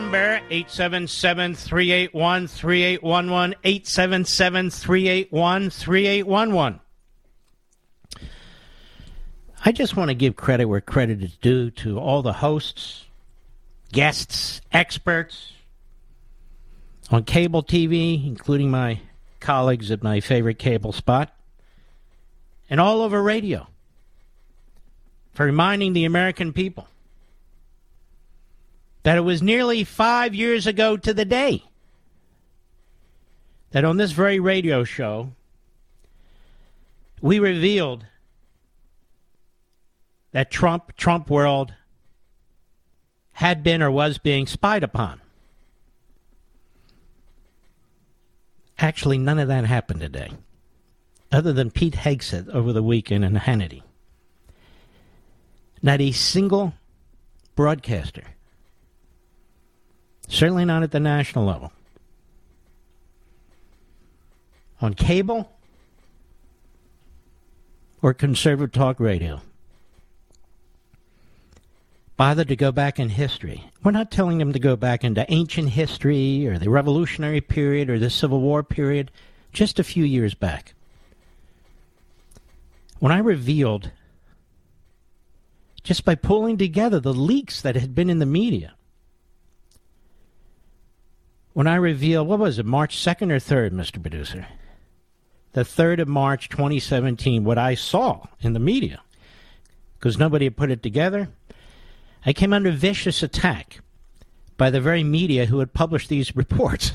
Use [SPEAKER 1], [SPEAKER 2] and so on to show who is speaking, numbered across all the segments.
[SPEAKER 1] Number, 877-381-3811, 877-381-3811. I just want to give credit where credit is due to all the hosts, guests, experts on cable TV, including my colleagues at my favorite cable spot, and all over radio, for reminding the American people that it was nearly five years ago to the day that on this very radio show we revealed that Trump, Trump world, had been or was being spied upon. Actually, none of that happened today, other than Pete Hegseth over the weekend and Hannity. Not a single broadcaster Certainly not at the national level. On cable or conservative talk radio. Bother to go back in history. We're not telling them to go back into ancient history or the Revolutionary period or the Civil War period, just a few years back. When I revealed, just by pulling together the leaks that had been in the media, when I revealed, what was it, March 2nd or 3rd, Mr. Producer? The 3rd of March 2017, what I saw in the media, because nobody had put it together, I came under vicious attack by the very media who had published these reports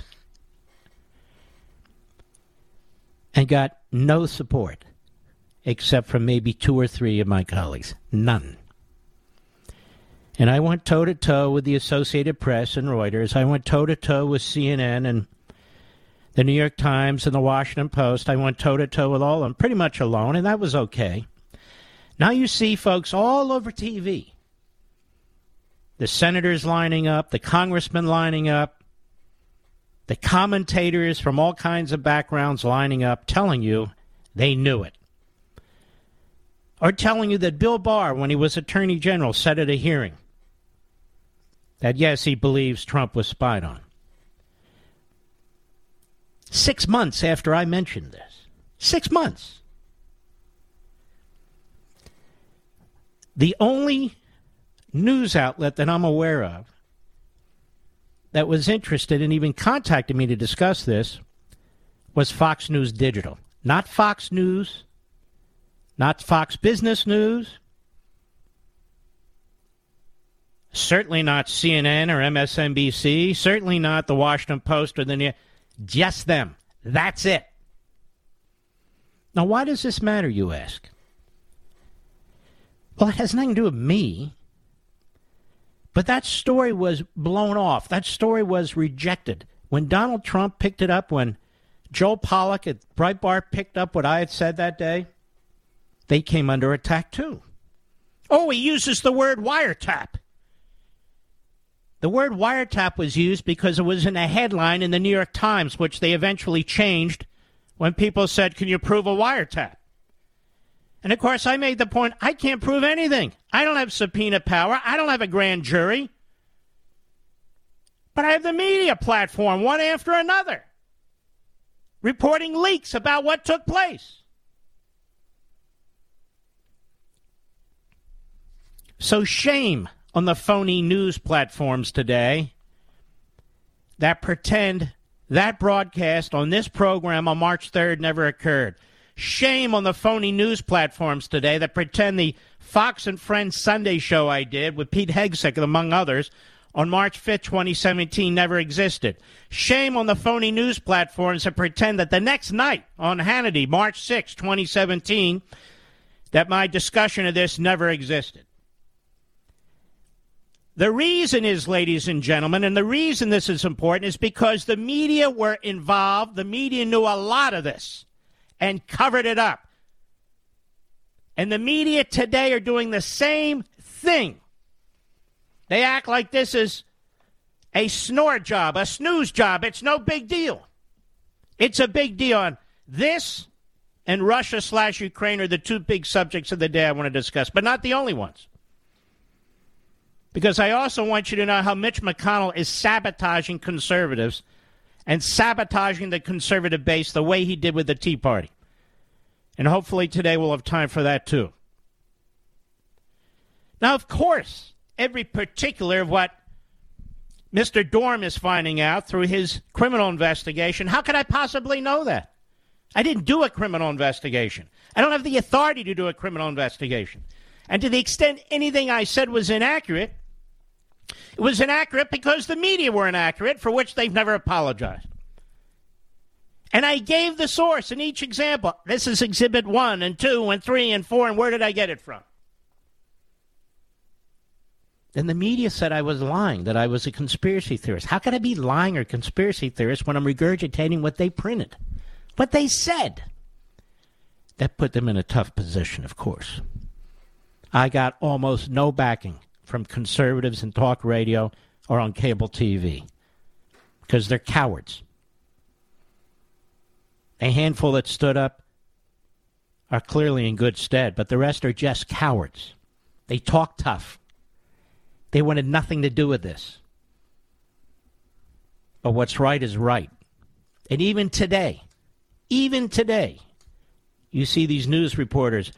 [SPEAKER 1] and got no support except from maybe two or three of my colleagues. None. And I went toe to toe with the Associated Press and Reuters. I went toe to toe with CNN and the New York Times and the Washington Post. I went toe to toe with all of them, pretty much alone, and that was okay. Now you see folks all over TV the senators lining up, the congressmen lining up, the commentators from all kinds of backgrounds lining up, telling you they knew it. Or telling you that Bill Barr, when he was Attorney General, said at a hearing that yes, he believes Trump was spied on. Six months after I mentioned this. Six months. The only news outlet that I'm aware of that was interested and even contacted me to discuss this was Fox News Digital. Not Fox News, not Fox Business News, Certainly not CNN or MSNBC. Certainly not the Washington Post or the New. Just them. That's it. Now, why does this matter, you ask? Well, it has nothing to do with me. But that story was blown off. That story was rejected. When Donald Trump picked it up, when Joel Pollak at Breitbart picked up what I had said that day, they came under attack too. Oh, he uses the word wiretap. The word wiretap was used because it was in a headline in the New York Times, which they eventually changed when people said, Can you prove a wiretap? And of course, I made the point I can't prove anything. I don't have subpoena power, I don't have a grand jury. But I have the media platform, one after another, reporting leaks about what took place. So, shame on the phony news platforms today that pretend that broadcast on this program on March 3rd never occurred. Shame on the phony news platforms today that pretend the Fox and Friends Sunday show I did with Pete Hegseth, among others, on March 5th, 2017 never existed. Shame on the phony news platforms that pretend that the next night on Hannity, March 6, 2017, that my discussion of this never existed. The reason is, ladies and gentlemen, and the reason this is important is because the media were involved. The media knew a lot of this and covered it up. And the media today are doing the same thing. They act like this is a snore job, a snooze job. It's no big deal. It's a big deal. And this and Russia slash Ukraine are the two big subjects of the day I want to discuss, but not the only ones. Because I also want you to know how Mitch McConnell is sabotaging conservatives and sabotaging the conservative base the way he did with the Tea Party. And hopefully today we'll have time for that too. Now, of course, every particular of what Mr. Durham is finding out through his criminal investigation, how could I possibly know that? I didn't do a criminal investigation. I don't have the authority to do a criminal investigation. And to the extent anything I said was inaccurate, it was inaccurate because the media were inaccurate, for which they've never apologized. And I gave the source in each example. This is exhibit one and two and three and four, and where did I get it from? And the media said I was lying, that I was a conspiracy theorist. How could I be lying or conspiracy theorist when I'm regurgitating what they printed? What they said? That put them in a tough position, of course. I got almost no backing from conservatives in talk radio or on cable TV because they're cowards. A handful that stood up are clearly in good stead, but the rest are just cowards. They talk tough. They wanted nothing to do with this. But what's right is right. And even today, even today, you see these news reporters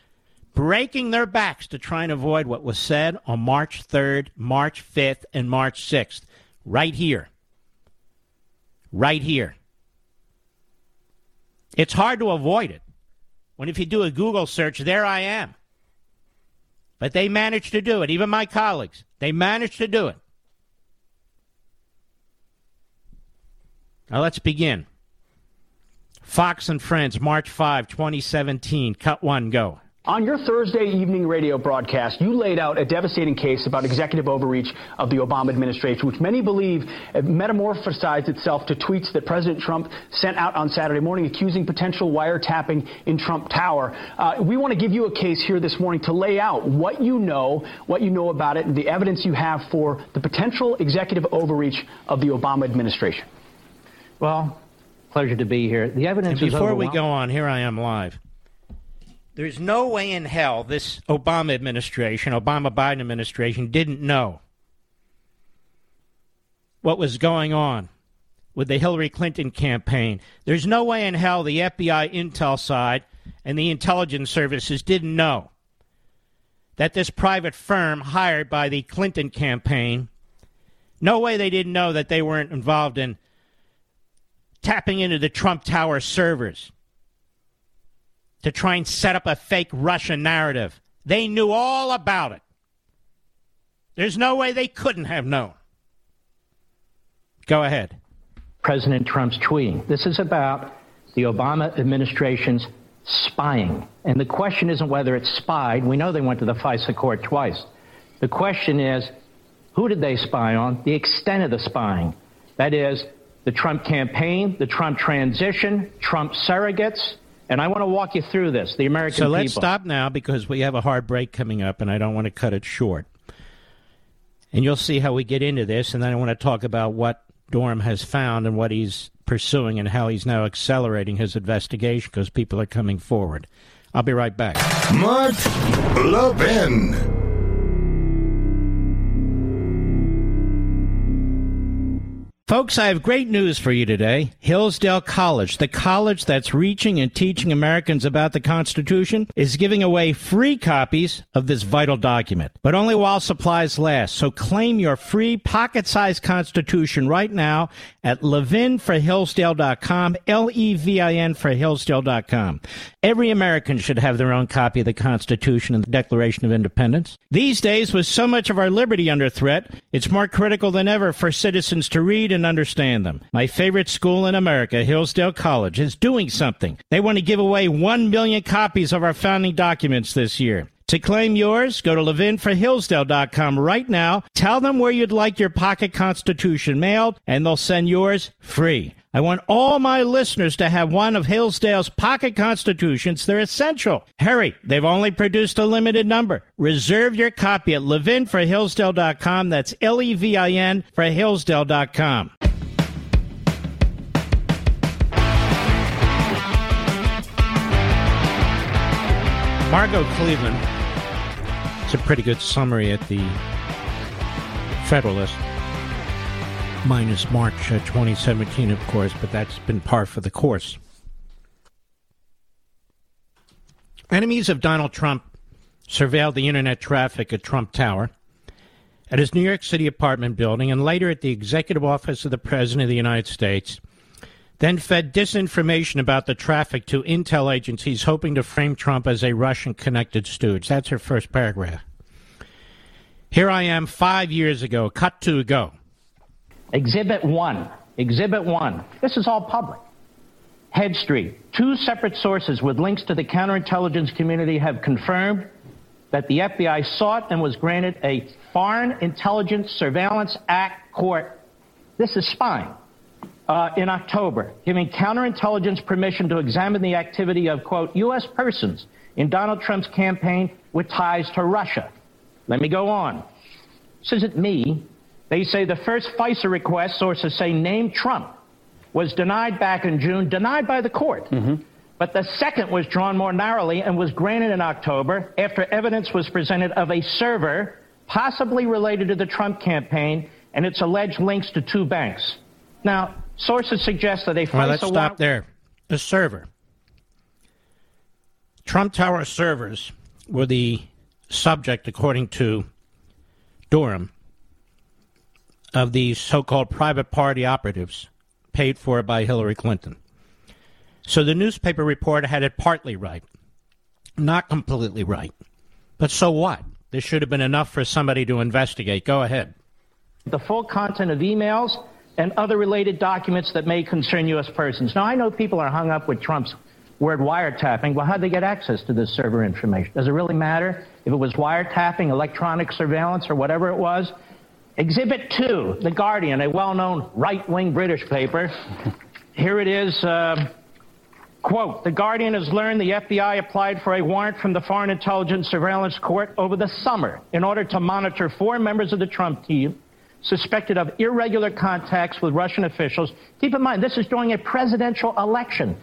[SPEAKER 1] breaking their backs to try and avoid what was said on March 3rd, March 5th, and March 6th, right here. Right here. It's hard to avoid it. When if you do a Google search, there I am. But they managed to do it, even my colleagues. They managed to do it. Now let's begin. Fox and Friends, March 5, 2017. Cut one, go.
[SPEAKER 2] On your Thursday evening radio broadcast, you laid out a devastating case about executive overreach of the Obama administration, which many believe metamorphosized itself to tweets that President Trump sent out on Saturday morning accusing potential wiretapping in Trump Tower. Uh, we want to give you a case here this morning to lay out what you know, what you know about it, and the evidence you have for the potential executive overreach of the Obama administration.
[SPEAKER 3] Well, pleasure to be here. The evidence
[SPEAKER 1] and before we go on, here I am live. There's no way in hell this Obama administration, Obama Biden administration, didn't know what was going on with the Hillary Clinton campaign. There's no way in hell the FBI intel side and the intelligence services didn't know that this private firm hired by the Clinton campaign, no way they didn't know that they weren't involved in tapping into the Trump Tower servers to try and set up a fake Russian narrative. They knew all about it. There's no way they couldn't have known. Go ahead.
[SPEAKER 3] President Trump's tweeting. This is about the Obama administration's spying. And the question isn't whether it's spied. We know they went to the FISA court twice. The question is, who did they spy on? The extent of the spying. That is, the Trump campaign, the Trump transition, Trump surrogates. And I want to walk you through this, the American
[SPEAKER 1] so
[SPEAKER 3] people.
[SPEAKER 1] let's stop now because we have a hard break coming up, and I don't want to cut it short. And you'll see how we get into this, and then I want to talk about what Durham has found and what he's pursuing and how he's now accelerating his investigation because people are coming forward. I'll be right back.
[SPEAKER 4] Mark Levin.
[SPEAKER 1] Folks, I have great news for you today. Hillsdale College, the college that's reaching and teaching Americans about the Constitution, is giving away free copies of this vital document, but only while supplies last. So claim your free pocket-sized Constitution right now at levinforhillsdale.com, L-E-V-I-N for Hillsdale.com. Every American should have their own copy of the Constitution and the Declaration of Independence. These days, with so much of our liberty under threat, it's more critical than ever for citizens to read and understand them. My favorite school in America, Hillsdale College, is doing something. They want to give away 1 million copies of our founding documents this year. To claim yours, go to levinforhillsdale.com right now. Tell them where you'd like your pocket constitution mailed, and they'll send yours free. I want all my listeners to have one of Hillsdale's pocket constitutions. They're essential. Hurry, they've only produced a limited number. Reserve your copy at levinforhillsdale.com. That's L E V I N for Hillsdale.com. Margot Cleveland. It's a pretty good summary at the Federalist. Minus March uh, 2017, of course, but that's been par for the course. Enemies of Donald Trump surveilled the internet traffic at Trump Tower, at his New York City apartment building, and later at the executive office of the President of the United States then fed disinformation about the traffic to intel agencies hoping to frame Trump as a Russian connected stooge. That's her first paragraph. Here I am five years ago, cut to go.
[SPEAKER 3] Exhibit 1. Exhibit 1. This is all public. Head Street. Two separate sources with links to the counterintelligence community have confirmed that the FBI sought and was granted a Foreign Intelligence Surveillance Act court. This is spying uh, in October, giving counterintelligence permission to examine the activity of, quote, U.S. persons in Donald Trump's campaign with ties to Russia. Let me go on. This isn't me. They say the first FISA request, sources say, named Trump, was denied back in June, denied by the court. Mm-hmm. But the second was drawn more narrowly and was granted in October after evidence was presented of a server possibly related to the Trump campaign and its alleged links to two banks. Now, Sources suggest that a FISA
[SPEAKER 1] well, let's stop there. The server. Trump Tower servers were the subject, according to Durham, of these so called private party operatives paid for by Hillary Clinton. So the newspaper reporter had it partly right, not completely right. But so what? This should have been enough for somebody to investigate. Go ahead.
[SPEAKER 3] The full content of emails and other related documents that may concern U.S. persons. Now, I know people are hung up with Trump's word wiretapping. Well, how'd they get access to this server information? Does it really matter if it was wiretapping, electronic surveillance, or whatever it was? Exhibit 2, The Guardian, a well known right wing British paper. Here it is. Uh, quote The Guardian has learned the FBI applied for a warrant from the Foreign Intelligence Surveillance Court over the summer in order to monitor four members of the Trump team suspected of irregular contacts with Russian officials. Keep in mind, this is during a presidential election.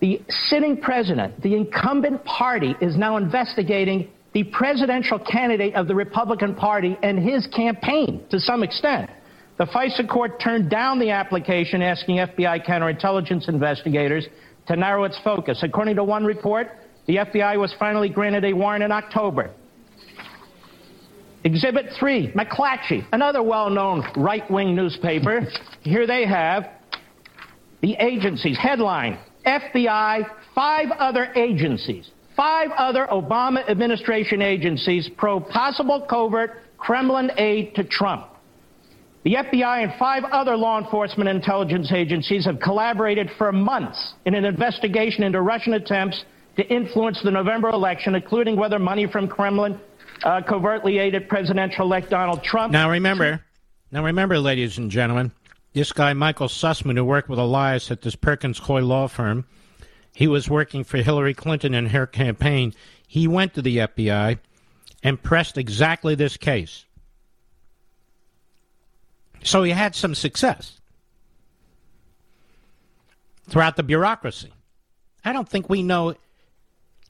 [SPEAKER 3] The sitting president, the incumbent party, is now investigating the presidential candidate of the Republican Party and his campaign to some extent. The FISA court turned down the application asking FBI counterintelligence investigators to narrow its focus. According to one report, the FBI was finally granted a warrant in October. Exhibit 3, McClatchy, another well known right wing newspaper. Here they have the agencies. Headline FBI, five other agencies, five other Obama administration agencies probe possible covert Kremlin aid to Trump. The FBI and five other law enforcement intelligence agencies have collaborated for months in an investigation into Russian attempts to influence the November election, including whether money from Kremlin uh, covertly aided presidential-elect Donald Trump.
[SPEAKER 1] Now remember, now remember, ladies and gentlemen, this guy Michael Sussmann, who worked with Elias at this Perkins Coie law firm, he was working for Hillary Clinton in her campaign. He went to the FBI and pressed exactly this case. So he had some success throughout the bureaucracy. I don't think we know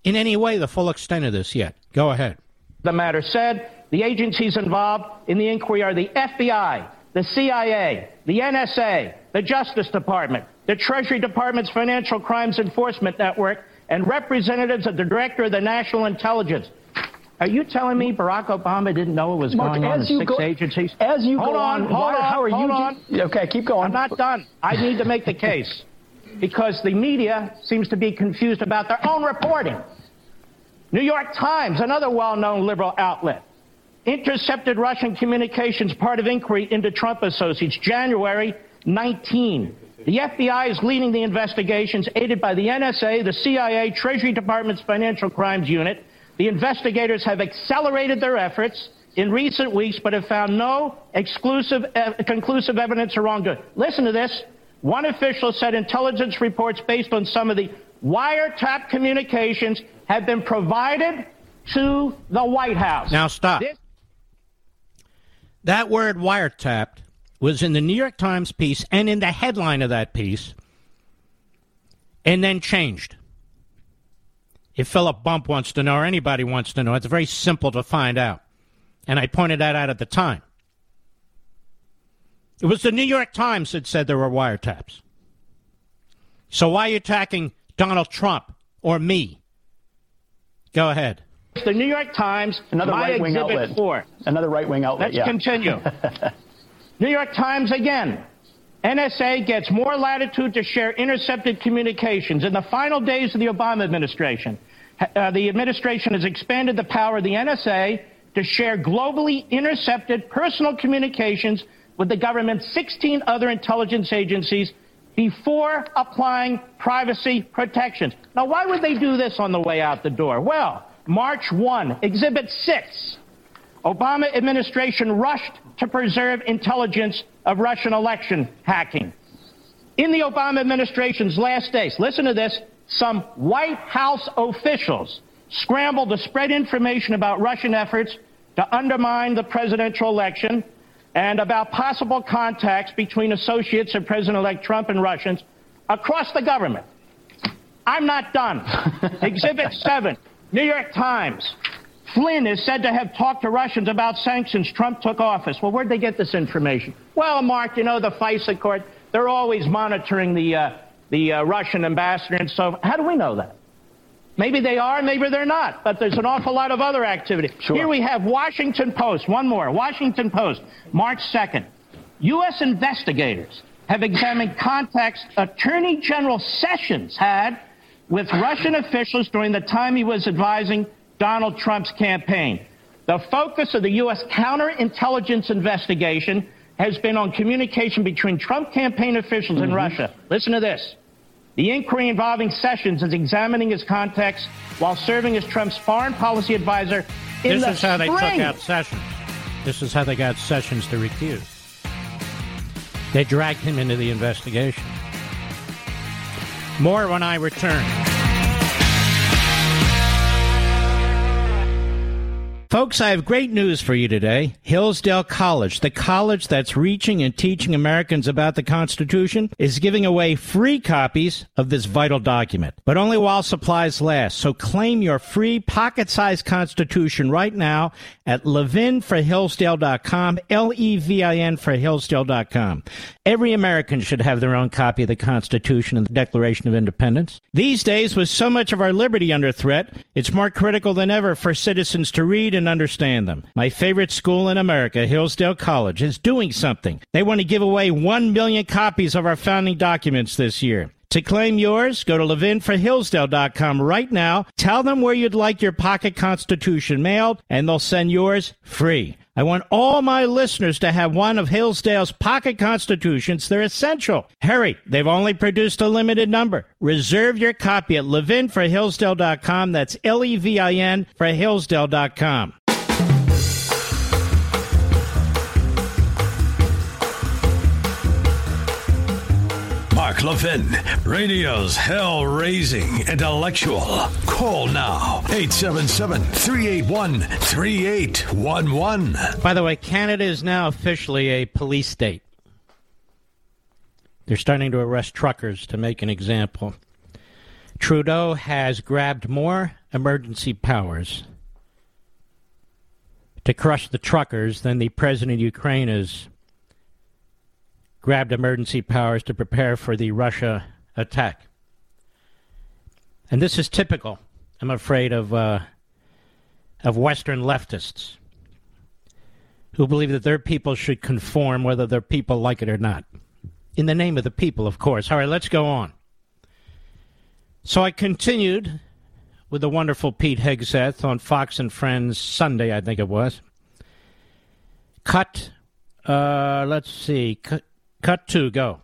[SPEAKER 1] in any way the full extent of this yet. Go ahead.
[SPEAKER 3] The matter said the agencies involved in the inquiry are the FBI, the CIA, the NSA, the Justice Department, the Treasury Department's Financial Crimes Enforcement Network, and representatives of the Director of the National Intelligence. Are you telling me Barack Obama didn't know what was
[SPEAKER 2] Mark,
[SPEAKER 3] going on in six
[SPEAKER 2] go,
[SPEAKER 3] agencies?
[SPEAKER 2] As you
[SPEAKER 3] hold
[SPEAKER 2] go
[SPEAKER 3] on,
[SPEAKER 2] on,
[SPEAKER 3] hold on,
[SPEAKER 2] how are
[SPEAKER 3] hold
[SPEAKER 2] you?
[SPEAKER 3] on.
[SPEAKER 2] Okay, keep going.
[SPEAKER 3] I'm not done. I need to make the case because the media seems to be confused about their own reporting. New York Times, another well-known liberal outlet, intercepted Russian communications part of inquiry into Trump associates, January 19. The FBI is leading the investigations, aided by the NSA, the CIA, Treasury Department's Financial Crimes Unit. The investigators have accelerated their efforts in recent weeks, but have found no exclusive, uh, conclusive evidence of wrongdoing. Listen to this. One official said intelligence reports based on some of the wiretap communications have been provided to the White House.
[SPEAKER 1] Now stop. This- that word wiretapped was in the New York Times piece and in the headline of that piece, and then changed. If Philip Bump wants to know, or anybody wants to know, it's very simple to find out. And I pointed that out at the time. It was the New York Times that said there were wiretaps. So why are you attacking Donald Trump or me? Go ahead.
[SPEAKER 3] The New York Times,
[SPEAKER 2] another
[SPEAKER 3] right
[SPEAKER 2] wing outlet.
[SPEAKER 3] Four.
[SPEAKER 2] Another right wing outlet.
[SPEAKER 3] Let's
[SPEAKER 2] yeah.
[SPEAKER 3] continue. New York Times again. NSA gets more latitude to share intercepted communications. In the final days of the Obama administration, uh, the administration has expanded the power of the NSA to share globally intercepted personal communications with the government's 16 other intelligence agencies before applying privacy protections. Now, why would they do this on the way out the door? Well, March 1, Exhibit 6. Obama administration rushed to preserve intelligence of Russian election hacking. In the Obama administration's last days, listen to this, some White House officials scrambled to spread information about Russian efforts to undermine the presidential election and about possible contacts between associates of President-elect Trump and Russians across the government. I'm not done. Exhibit 7, New York Times. Flynn is said to have talked to Russians about sanctions Trump took office. Well, where'd they get this information? Well, Mark, you know, the FISA court, they're always monitoring the, uh, the uh, Russian ambassador and so How do we know that? Maybe they are, maybe they're not, but there's an awful lot of other activity.
[SPEAKER 2] Sure.
[SPEAKER 3] Here we have Washington Post, one more. Washington Post, March 2nd. U.S. investigators have examined contacts Attorney General Sessions had with Russian officials during the time he was advising Donald Trump's campaign. The focus of the U.S. counterintelligence investigation has been on communication between Trump campaign officials mm-hmm. in Russia. Listen to this. The inquiry involving Sessions is examining his contacts while serving as Trump's foreign policy advisor in
[SPEAKER 1] this
[SPEAKER 3] the
[SPEAKER 1] is how
[SPEAKER 3] spring.
[SPEAKER 1] they took out Sessions. This is how they got Sessions to recuse. They dragged him into the investigation. More when I return. Folks, I have great news for you today. Hillsdale College, the college that's reaching and teaching Americans about the Constitution, is giving away free copies of this vital document, but only while supplies last. So claim your free pocket-sized Constitution right now at levinforhillsdale.com, L-E-V-I-N for Hillsdale.com. Every American should have their own copy of the Constitution and the Declaration of Independence. These days, with so much of our liberty under threat, it's more critical than ever for citizens to read and understand them. My favorite school in America, Hillsdale College, is doing something. They want to give away 1 million copies of our founding documents this year. To claim yours, go to levinforhillsdale.com right now. Tell them where you'd like your pocket constitution mailed, and they'll send yours free. I want all my listeners to have one of Hillsdale's pocket constitutions. They're essential. Hurry, they've only produced a limited number. Reserve your copy at levinforhillsdale.com. That's L E V I N for Hillsdale.com.
[SPEAKER 5] Mark radio's hell raising intellectual. Call now 877 381 3811.
[SPEAKER 1] By the way, Canada is now officially a police state. They're starting to arrest truckers to make an example. Trudeau has grabbed more emergency powers to crush the truckers than the president of Ukraine has grabbed emergency powers to prepare for the Russia attack. And this is typical, I'm afraid, of, uh, of Western leftists who believe that their people should conform whether their people like it or not. In the name of the people, of course. All right, let's go on. So I continued with the wonderful Pete Hegseth on Fox and Friends Sunday, I think it was. Cut, uh, let's see, cut, Cut two, go.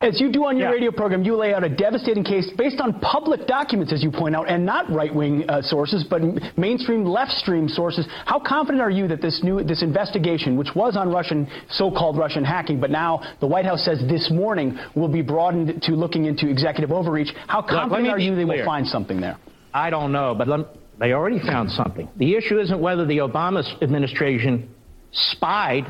[SPEAKER 2] As you do on your yeah. radio program, you lay out a devastating case based on public documents, as you point out, and not right-wing uh, sources, but mainstream left-stream sources. How confident are you that this new this investigation, which was on Russian so-called Russian hacking, but now the White House says this morning will be broadened to looking into executive overreach? How confident
[SPEAKER 3] Look,
[SPEAKER 2] are you they
[SPEAKER 3] clear.
[SPEAKER 2] will find something there?
[SPEAKER 3] I don't know, but let, they already found something. The issue isn't whether the Obama administration spied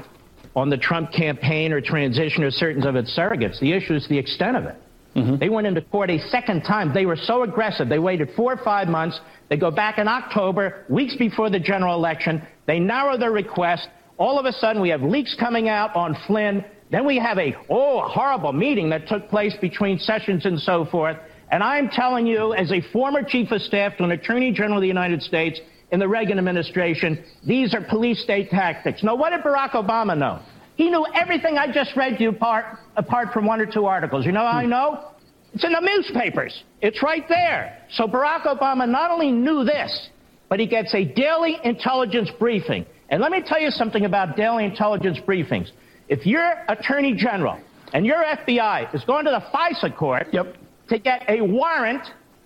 [SPEAKER 3] on the Trump campaign or transition or certain of its surrogates. The issue is the extent of it. Mm-hmm. They went into court a second time. They were so aggressive. They waited four or five months. They go back in October, weeks before the general election. They narrow their request. All of a sudden, we have leaks coming out on Flynn. Then we have a, oh, horrible meeting that took place between Sessions and so forth. And I'm telling you, as a former chief of staff to an attorney general of the United States, in the Reagan administration. These are police state tactics. Now, what did Barack Obama know? He knew everything I just read to you apart, apart from one or two articles. You know how I hmm. know? It's in the newspapers. It's right there. So Barack Obama not only knew this, but he gets a daily intelligence briefing. And let me tell you something about daily intelligence briefings. If your attorney general and your FBI is going to the FISA court yep. to get a warrant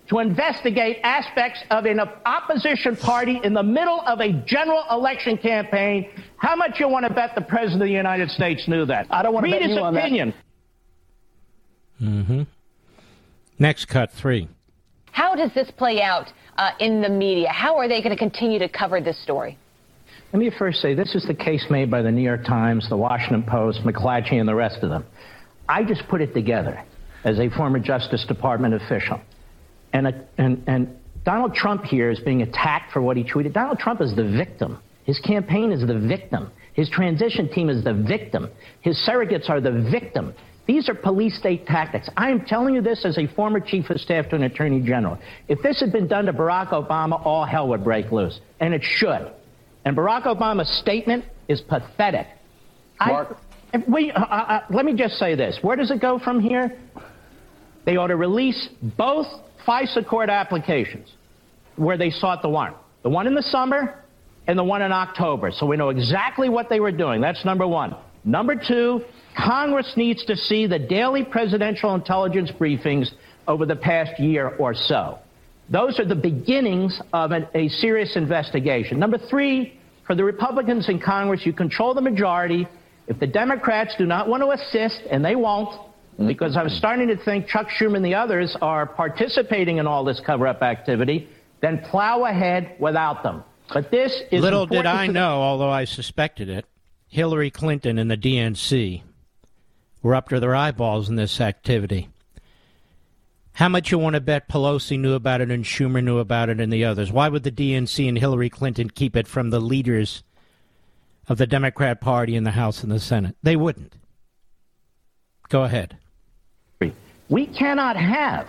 [SPEAKER 3] to investigate aspects of an opposition party in the middle of a general election campaign. How much you want to bet the President of the United States knew that?
[SPEAKER 2] I don't want to
[SPEAKER 3] Read
[SPEAKER 2] bet
[SPEAKER 3] his
[SPEAKER 2] you on
[SPEAKER 3] opinion.
[SPEAKER 1] That. Mm-hmm. Next cut three.
[SPEAKER 6] How does this play out uh, in the media? How are they going to continue to cover this story?
[SPEAKER 3] Let me first say this is the case made by the New York Times, the Washington Post, McClatchy, and the rest of them. I just put it together as a former Justice Department official. And, a, and, and Donald Trump here is being attacked for what he tweeted. Donald Trump is the victim. His campaign is the victim. His transition team is the victim. His surrogates are the victim. These are police state tactics. I am telling you this as a former chief of staff to an attorney general. If this had been done to Barack Obama, all hell would break loose. And it should. And Barack Obama's statement is pathetic.
[SPEAKER 2] Mark.
[SPEAKER 3] I, we, uh, uh, let me just say this. Where does it go from here? They ought to release both FISA court applications where they sought the warrant. The one in the summer and the one in October. So we know exactly what they were doing. That's number one. Number two, Congress needs to see the daily presidential intelligence briefings over the past year or so. Those are the beginnings of an, a serious investigation. Number three, for the Republicans in Congress, you control the majority. If the Democrats do not want to assist, and they won't, Mm-hmm. because I'm starting to think Chuck Schumer and the others are participating in all this cover up activity, then plow ahead without them. But this is
[SPEAKER 1] little did I know, although I suspected it. Hillary Clinton and the DNC were up to their eyeballs in this activity. How much you want to bet Pelosi knew about it and Schumer knew about it and the others? Why would the DNC and Hillary Clinton keep it from the leaders of the Democrat Party in the House and the Senate? They wouldn't. Go ahead.
[SPEAKER 3] We cannot have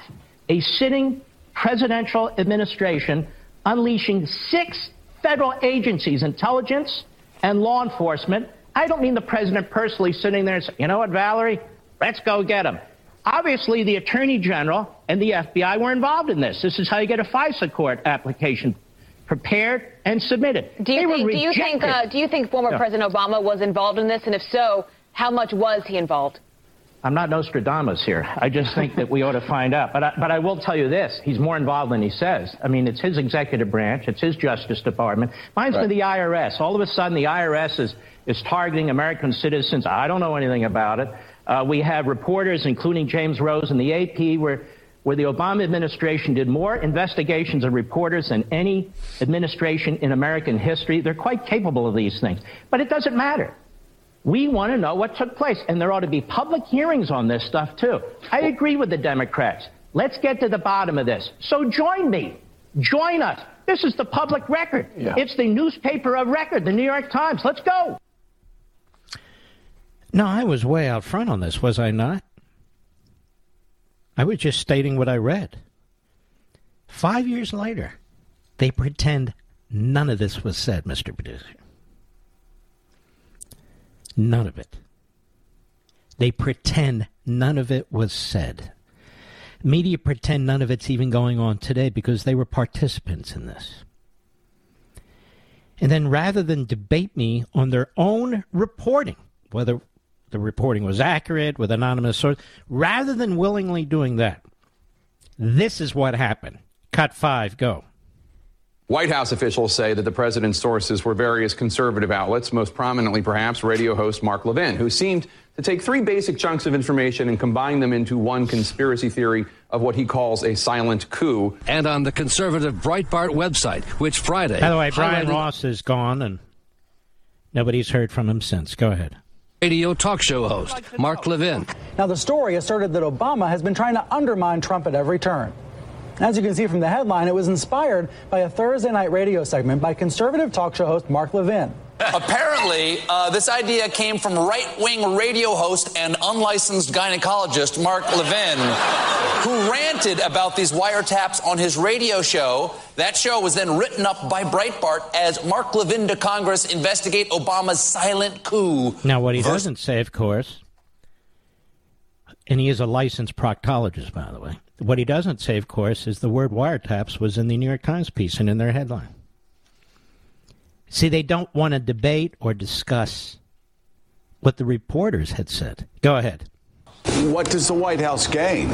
[SPEAKER 3] a sitting presidential administration unleashing six federal agencies, intelligence and law enforcement. I don't mean the president personally sitting there and saying, you know what, Valerie, let's go get them. Obviously, the attorney general and the FBI were involved in this. This is how you get a FISA court application prepared and submitted.
[SPEAKER 6] Do you, think, do you think, uh, do you think former President Obama was involved in this? And if so, how much was he involved?
[SPEAKER 3] I'm not Nostradamus here. I just think that we ought to find out. But I, but I will tell you this: he's more involved than he says. I mean, it's his executive branch, it's his Justice Department. Mine's right. the IRS. All of a sudden, the IRS is is targeting American citizens. I don't know anything about it. Uh, we have reporters, including James Rosen in the AP, where where the Obama administration did more investigations of reporters than any administration in American history. They're quite capable of these things. But it doesn't matter. We want to know what took place, and there ought to be public hearings on this stuff, too. I agree with the Democrats. Let's get to the bottom of this. So join me. Join us. This is the public record. Yeah. It's the newspaper of record, the New York Times. Let's go.
[SPEAKER 1] No, I was way out front on this, was I not? I was just stating what I read. Five years later, they pretend none of this was said, Mr. Producer. None of it. They pretend none of it was said. Media pretend none of it's even going on today because they were participants in this. And then rather than debate me on their own reporting, whether the reporting was accurate with anonymous source. Rather than willingly doing that, this is what happened. Cut five, go.
[SPEAKER 7] White House officials say that the president's sources were various conservative outlets, most prominently perhaps radio host Mark Levin, who seemed to take three basic chunks of information and combine them into one conspiracy theory of what he calls a silent coup.
[SPEAKER 8] And on the conservative Breitbart website, which Friday.
[SPEAKER 1] By the way, Brian Ross is gone and nobody's heard from him since. Go ahead
[SPEAKER 8] radio talk show host, Mark Levin.
[SPEAKER 9] Now, the story asserted that Obama has been trying to undermine Trump at every turn. As you can see from the headline, it was inspired by a Thursday night radio segment by conservative talk show host Mark Levin.
[SPEAKER 10] Apparently, uh, this idea came from right wing radio host and unlicensed gynecologist Mark Levin, who ranted about these wiretaps on his radio show. That show was then written up by Breitbart as Mark Levin to Congress investigate Obama's silent coup.
[SPEAKER 1] Now, what he doesn't say, of course, and he is a licensed proctologist, by the way. What he doesn't say, of course, is the word wiretaps was in the New York Times piece and in their headline. See, they don't want to debate or discuss what the reporters had said. Go ahead.
[SPEAKER 11] What does the White House gain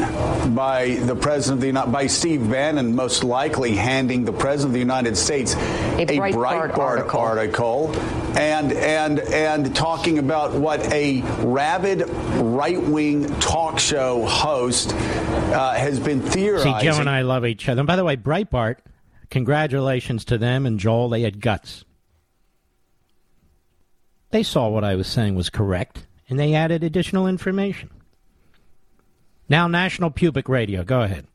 [SPEAKER 11] by the president of the United by Steve Bannon most likely handing the president of the United States
[SPEAKER 6] a, a Breitbart, Breitbart article.
[SPEAKER 11] article. and and and talking about what a rabid right-wing talk show host uh, has been theorizing?
[SPEAKER 1] See, Joe and I love each other. And by the way, Breitbart, congratulations to them and Joel. They had guts. They saw what I was saying was correct, and they added additional information. Now, National Public Radio. Go ahead.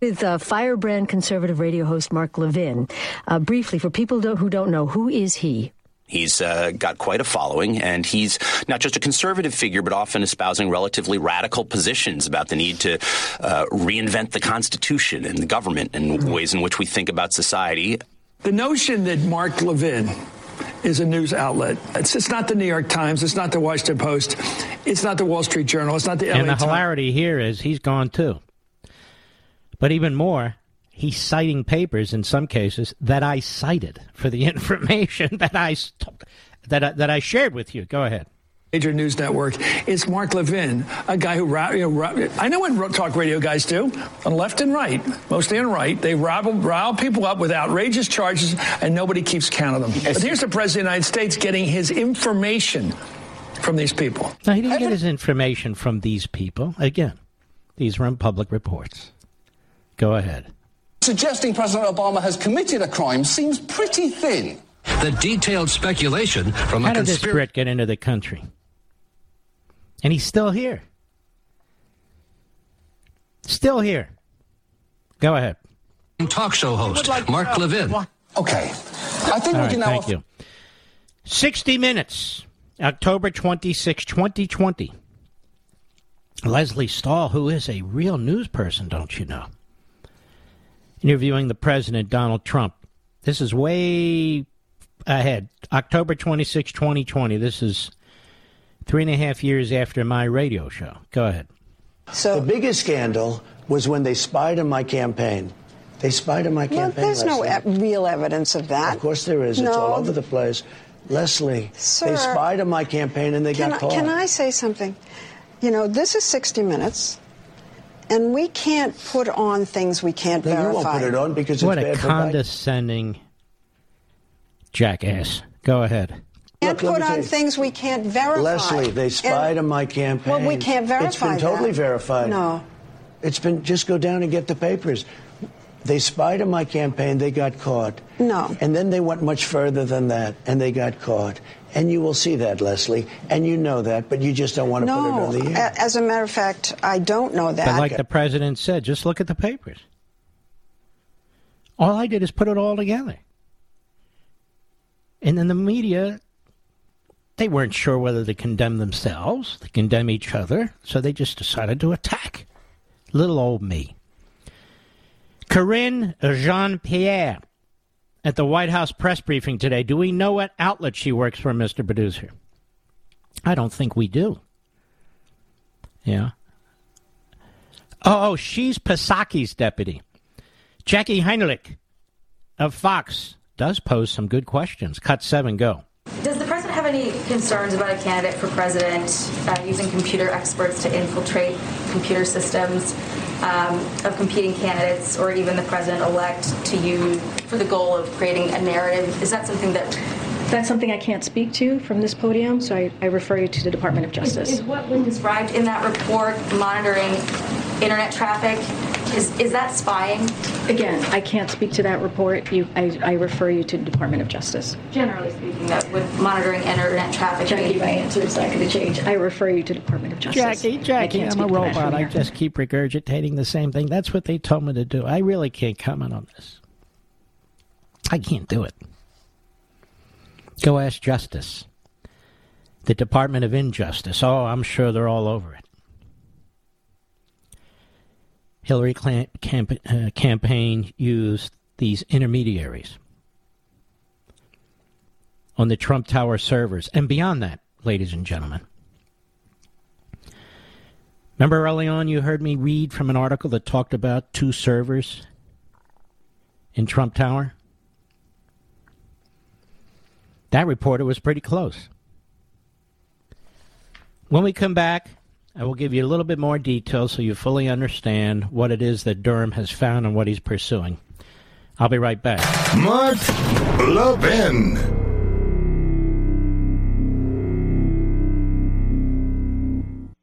[SPEAKER 12] With uh, firebrand conservative radio host Mark Levin. Uh, briefly, for people who don't know, who is he?
[SPEAKER 13] He's uh, got quite a following, and he's not just a conservative figure, but often espousing relatively radical positions about the need to uh, reinvent the Constitution and the government and ways in which we think about society.
[SPEAKER 14] The notion that Mark Levin is a news outlet. It's, it's not the New York Times. It's not the Washington Post. It's not the Wall Street Journal. It's not the
[SPEAKER 1] And
[SPEAKER 14] LA
[SPEAKER 1] the hilarity here is he's gone too. But even more, he's citing papers in some cases that I cited for the information that I that I, that I shared with you. Go ahead
[SPEAKER 14] major news network is Mark Levin, a guy who, you know, I know what talk radio guys do, on left and right, mostly on right. They rile, rile people up with outrageous charges, and nobody keeps count of them. But here's the President of the United States getting his information from these people.
[SPEAKER 1] No, he didn't get his information from these people. Again, these were in public reports. Go ahead.
[SPEAKER 15] Suggesting President Obama has committed a crime seems pretty thin.
[SPEAKER 8] The detailed speculation from
[SPEAKER 1] How
[SPEAKER 8] a
[SPEAKER 1] did this Brit get into the country? And he's still here. Still here. Go ahead.
[SPEAKER 8] Talk show host like Mark Levin.
[SPEAKER 15] Okay. I think
[SPEAKER 1] All
[SPEAKER 15] we
[SPEAKER 1] right,
[SPEAKER 15] can now.
[SPEAKER 1] Thank you. 60 Minutes, October 26, 2020. Lesley Stahl, who is a real news person, don't you know? Interviewing the President, Donald Trump. This is way ahead. October 26, 2020. This is three and a half years after my radio show. Go ahead.
[SPEAKER 16] So the biggest scandal was when they spied on my campaign They spied on my
[SPEAKER 17] Well,
[SPEAKER 16] campaign.
[SPEAKER 17] there's no e- real evidence of that.
[SPEAKER 16] Of course there is. It's all over the place. Lesley,
[SPEAKER 17] Sir,
[SPEAKER 16] they spied on my campaign and they got
[SPEAKER 17] I,
[SPEAKER 16] caught.
[SPEAKER 17] can I say something? You know, this is 60 Minutes, and we can't put on things we can't
[SPEAKER 16] No, you
[SPEAKER 17] verify.
[SPEAKER 16] won't put it on because
[SPEAKER 1] what
[SPEAKER 16] it's
[SPEAKER 1] a
[SPEAKER 16] bad for Biden.
[SPEAKER 1] condescending jackass. Go ahead.
[SPEAKER 17] Can't
[SPEAKER 16] Look,
[SPEAKER 17] put on things we can't verify.
[SPEAKER 16] Lesley, they spied
[SPEAKER 17] And-
[SPEAKER 16] on my campaign.
[SPEAKER 17] Well, we can't verify
[SPEAKER 16] It's been totally
[SPEAKER 17] that.
[SPEAKER 16] verified.
[SPEAKER 17] No.
[SPEAKER 16] It's been just go down and get the papers. They spied on my campaign. They got caught.
[SPEAKER 17] No.
[SPEAKER 16] And then they went much further than that, and they got caught. And you will see that, Lesley, and you know that, but you just don't want to put it on the air.
[SPEAKER 17] a- as a matter of fact, I don't know that.
[SPEAKER 1] But like the president said, just look at the papers. All I did is put it all together. And then the media, they weren't sure whether to condemn themselves, to condemn each other, so they just decided to attack. Little old me. Karine Jean-Pierre at the White House press briefing today. Do we know what outlet she works for, Mr. Producer? I don't think we do. Yeah. Oh, she's Psaki's deputy. Jacqui Heinrich of Fox does pose some good questions. Cut seven, go.
[SPEAKER 18] Does the president have any concerns about a candidate for president uh, using computer experts to infiltrate computer systems um, of competing candidates or even the president elect to use for the goal of creating a narrative? Is that something that
[SPEAKER 19] That's something I can't speak to from this podium, so I, I refer you to the Department of Justice.
[SPEAKER 18] Is, is what was described in that report monitoring internet traffic? Is, is that spying?
[SPEAKER 19] Again, I can't speak to that report. You, I, I refer you to the Department of Justice.
[SPEAKER 18] Generally speaking, that would monitoring internet traffic.
[SPEAKER 19] Jackie, my answer is not going to change. I refer you to the Department of Justice.
[SPEAKER 1] Jackie,
[SPEAKER 19] I
[SPEAKER 1] Jackie,
[SPEAKER 19] can't
[SPEAKER 1] I'm a
[SPEAKER 19] speak to that
[SPEAKER 1] robot. I just keep regurgitating the same thing. That's what they told me to do. I really can't comment on this. I can't do it. Go ask Justice. The Department of Injustice. Oh, I'm sure they're all over it. Hillary Clinton camp- uh, campaign used these intermediaries on the Trump Tower servers and beyond that, ladies and gentlemen. Remember early on you heard me read from an article that talked about two servers in Trump Tower? That reporter was pretty close. When we come back, I will give you a little bit more detail so you fully understand what it is that Durham has found and what he's pursuing. I'll be right back.
[SPEAKER 4] Mark Levin.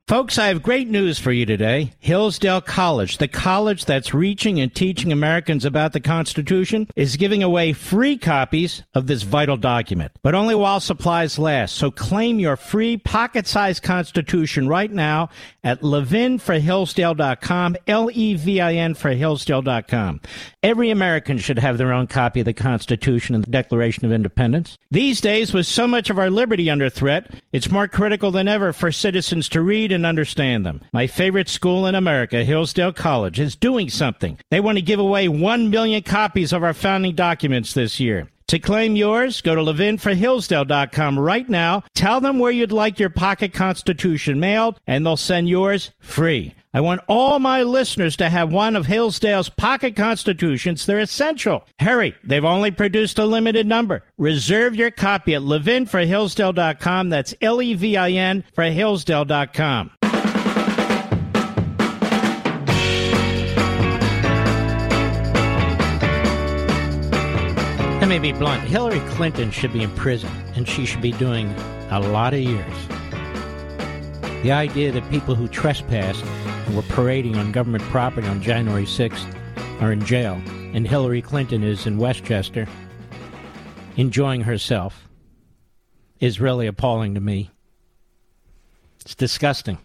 [SPEAKER 1] Folks, I have great news for you today. Hillsdale College, the college that's reaching and teaching Americans about the Constitution, is giving away free copies of this vital document, but only while supplies last. So claim your free pocket-sized Constitution right now at levinforhillsdale.com, L-E-V-I-N for Hillsdale.com. Every American should have their own copy of the Constitution and the Declaration of Independence. These days, with so much of our liberty under threat, it's more critical than ever for citizens to read and understand them. My favorite school in America, Hillsdale College, is doing something. They want to give away 1 million copies of our founding documents this year. To claim yours, go to levinforhillsdale.com right now. Tell them where you'd like your pocket constitution mailed, and they'll send yours free. I want all my listeners to have one of Hillsdale's pocket constitutions. They're essential. Hurry, they've only produced a limited number. Reserve your copy at levinforhillsdale.com. That's L E V I N for Hillsdale.com. Let me be blunt. Hillary Clinton should be in prison, and she should be doing a lot of years. The idea that people who trespassed and were parading on government property on January 6th are in jail, and Hillary Clinton is in Westchester enjoying herself is really appalling to me. It's disgusting.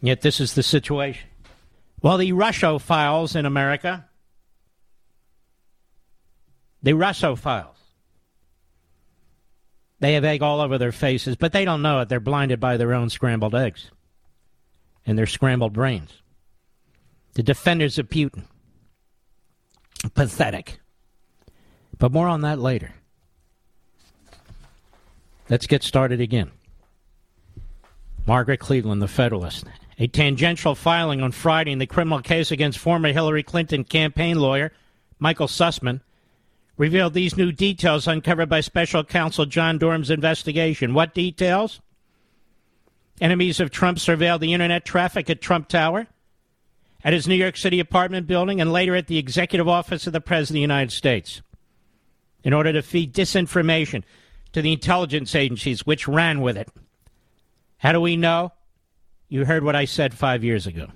[SPEAKER 1] Yet this is the situation. Well, the Russia files in America the Russophiles. They have egg all over their faces, but they don't know it. They're blinded by their own scrambled eggs and their scrambled brains. The defenders of Putin. Pathetic. But more on that later. Let's get started again. Margaret Cleveland, the Federalist, A tangential filing on Friday in the criminal case against former Hillary Clinton campaign lawyer Michael Sussmann revealed these new details uncovered by special counsel John Durham's investigation. What details? Enemies of Trump surveilled the internet traffic at Trump Tower, at his New York City apartment building, and later at the executive office of the President of the United States in order to feed disinformation to the intelligence agencies which ran with it. How do we know? You heard what I said five years ago.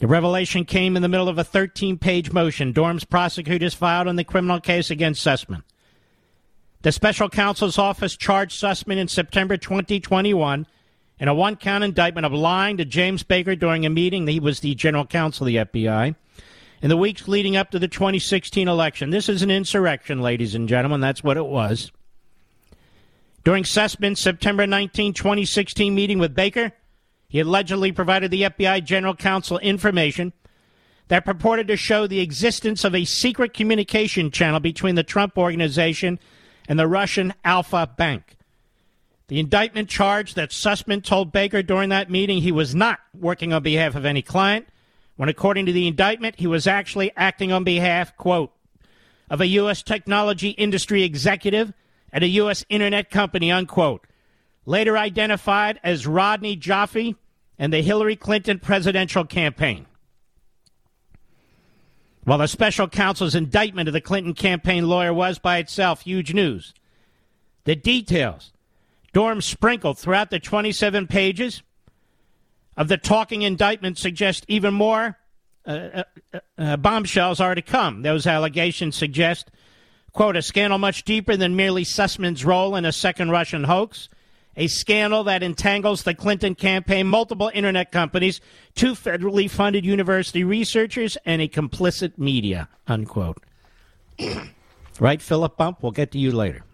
[SPEAKER 1] The revelation came in the middle of a 13 page motion Durham's prosecutors filed in the criminal case against Sussmann. The special counsel's office charged Sussmann in September 2021 in a one count indictment of lying to James Baker during a meeting. that He was the general counsel of the FBI. In the weeks leading up to the 2016 election, this is an insurrection, ladies and gentlemen. That's what it was. During Sussmann's September 19, 2016 meeting with Baker, he allegedly provided the FBI general counsel information that purported to show the existence of a secret communication channel between the Trump organization and the Russian Alfa Bank. The indictment charged that Sussmann told Baker during that meeting he was not working on behalf of any client, when according to the indictment, he was actually acting on behalf, quote, of a U.S. technology industry executive at a U.S. internet company, unquote, later identified as Rodney Joffe and the Hillary Clinton presidential campaign. While the special counsel's indictment of the Clinton campaign lawyer was by itself huge news, the details, Durham sprinkled throughout the 27 pages of the talking indictment, suggest even more uh, uh, uh, bombshells are to come. Those allegations suggest quote, a scandal much deeper than merely Sussmann's role in a second Russian hoax, a scandal that entangles the Clinton campaign, multiple internet companies, two federally funded university researchers, and a complicit media, unquote. right, Philip Bump? We'll get to you later.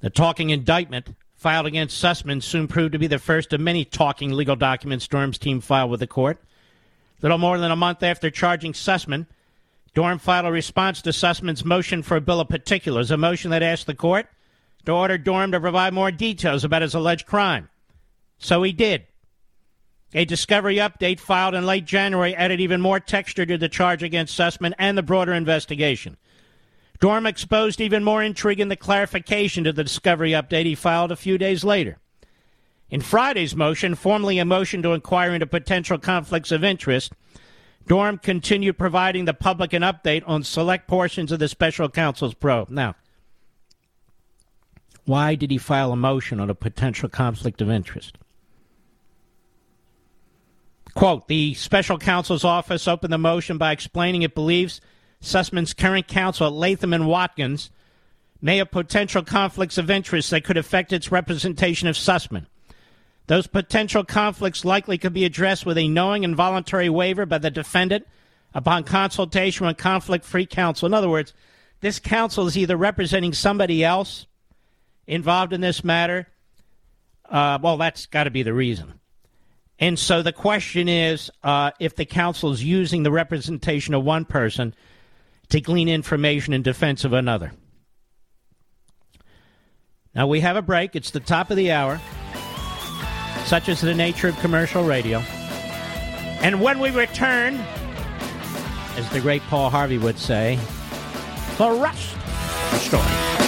[SPEAKER 1] The talking indictment filed against Sussmann soon proved to be the first of many talking legal documents Durham's team filed with the court. Little more than a month after charging Sussmann, Durham filed a response to Sussmann's motion for a bill of particulars, a motion that asked the court to order to provide more details about his alleged crime. So he did. A discovery update filed in late January added even more texture to the charge against Sussmann and the broader investigation. Durham exposed even more intrigue in the clarification to the discovery update he filed a few days later. In Friday's motion, formally a motion to inquire into potential conflicts of interest, Durham continued providing the public an update on select portions of the special counsel's probe. Now, why did he file a motion on a potential conflict of interest? Quote The special counsel's office opened the motion by explaining it believes Sussmann's current counsel, Latham and Watkins, may have potential conflicts of interest that could affect its representation of Sussmann. Those potential conflicts likely could be addressed with a knowing and voluntary waiver by the defendant upon consultation with conflict free counsel. In other words, this counsel is either representing somebody else involved in this matter. Uh, well, that's got to be the reason. And so the question is uh, if the counsel is using the representation of one person to glean information in defense of another. Now we have a break. It's the top of the hour. Such is the nature of commercial radio. And when we return, as the great Paul Harvey would say, the rest the story.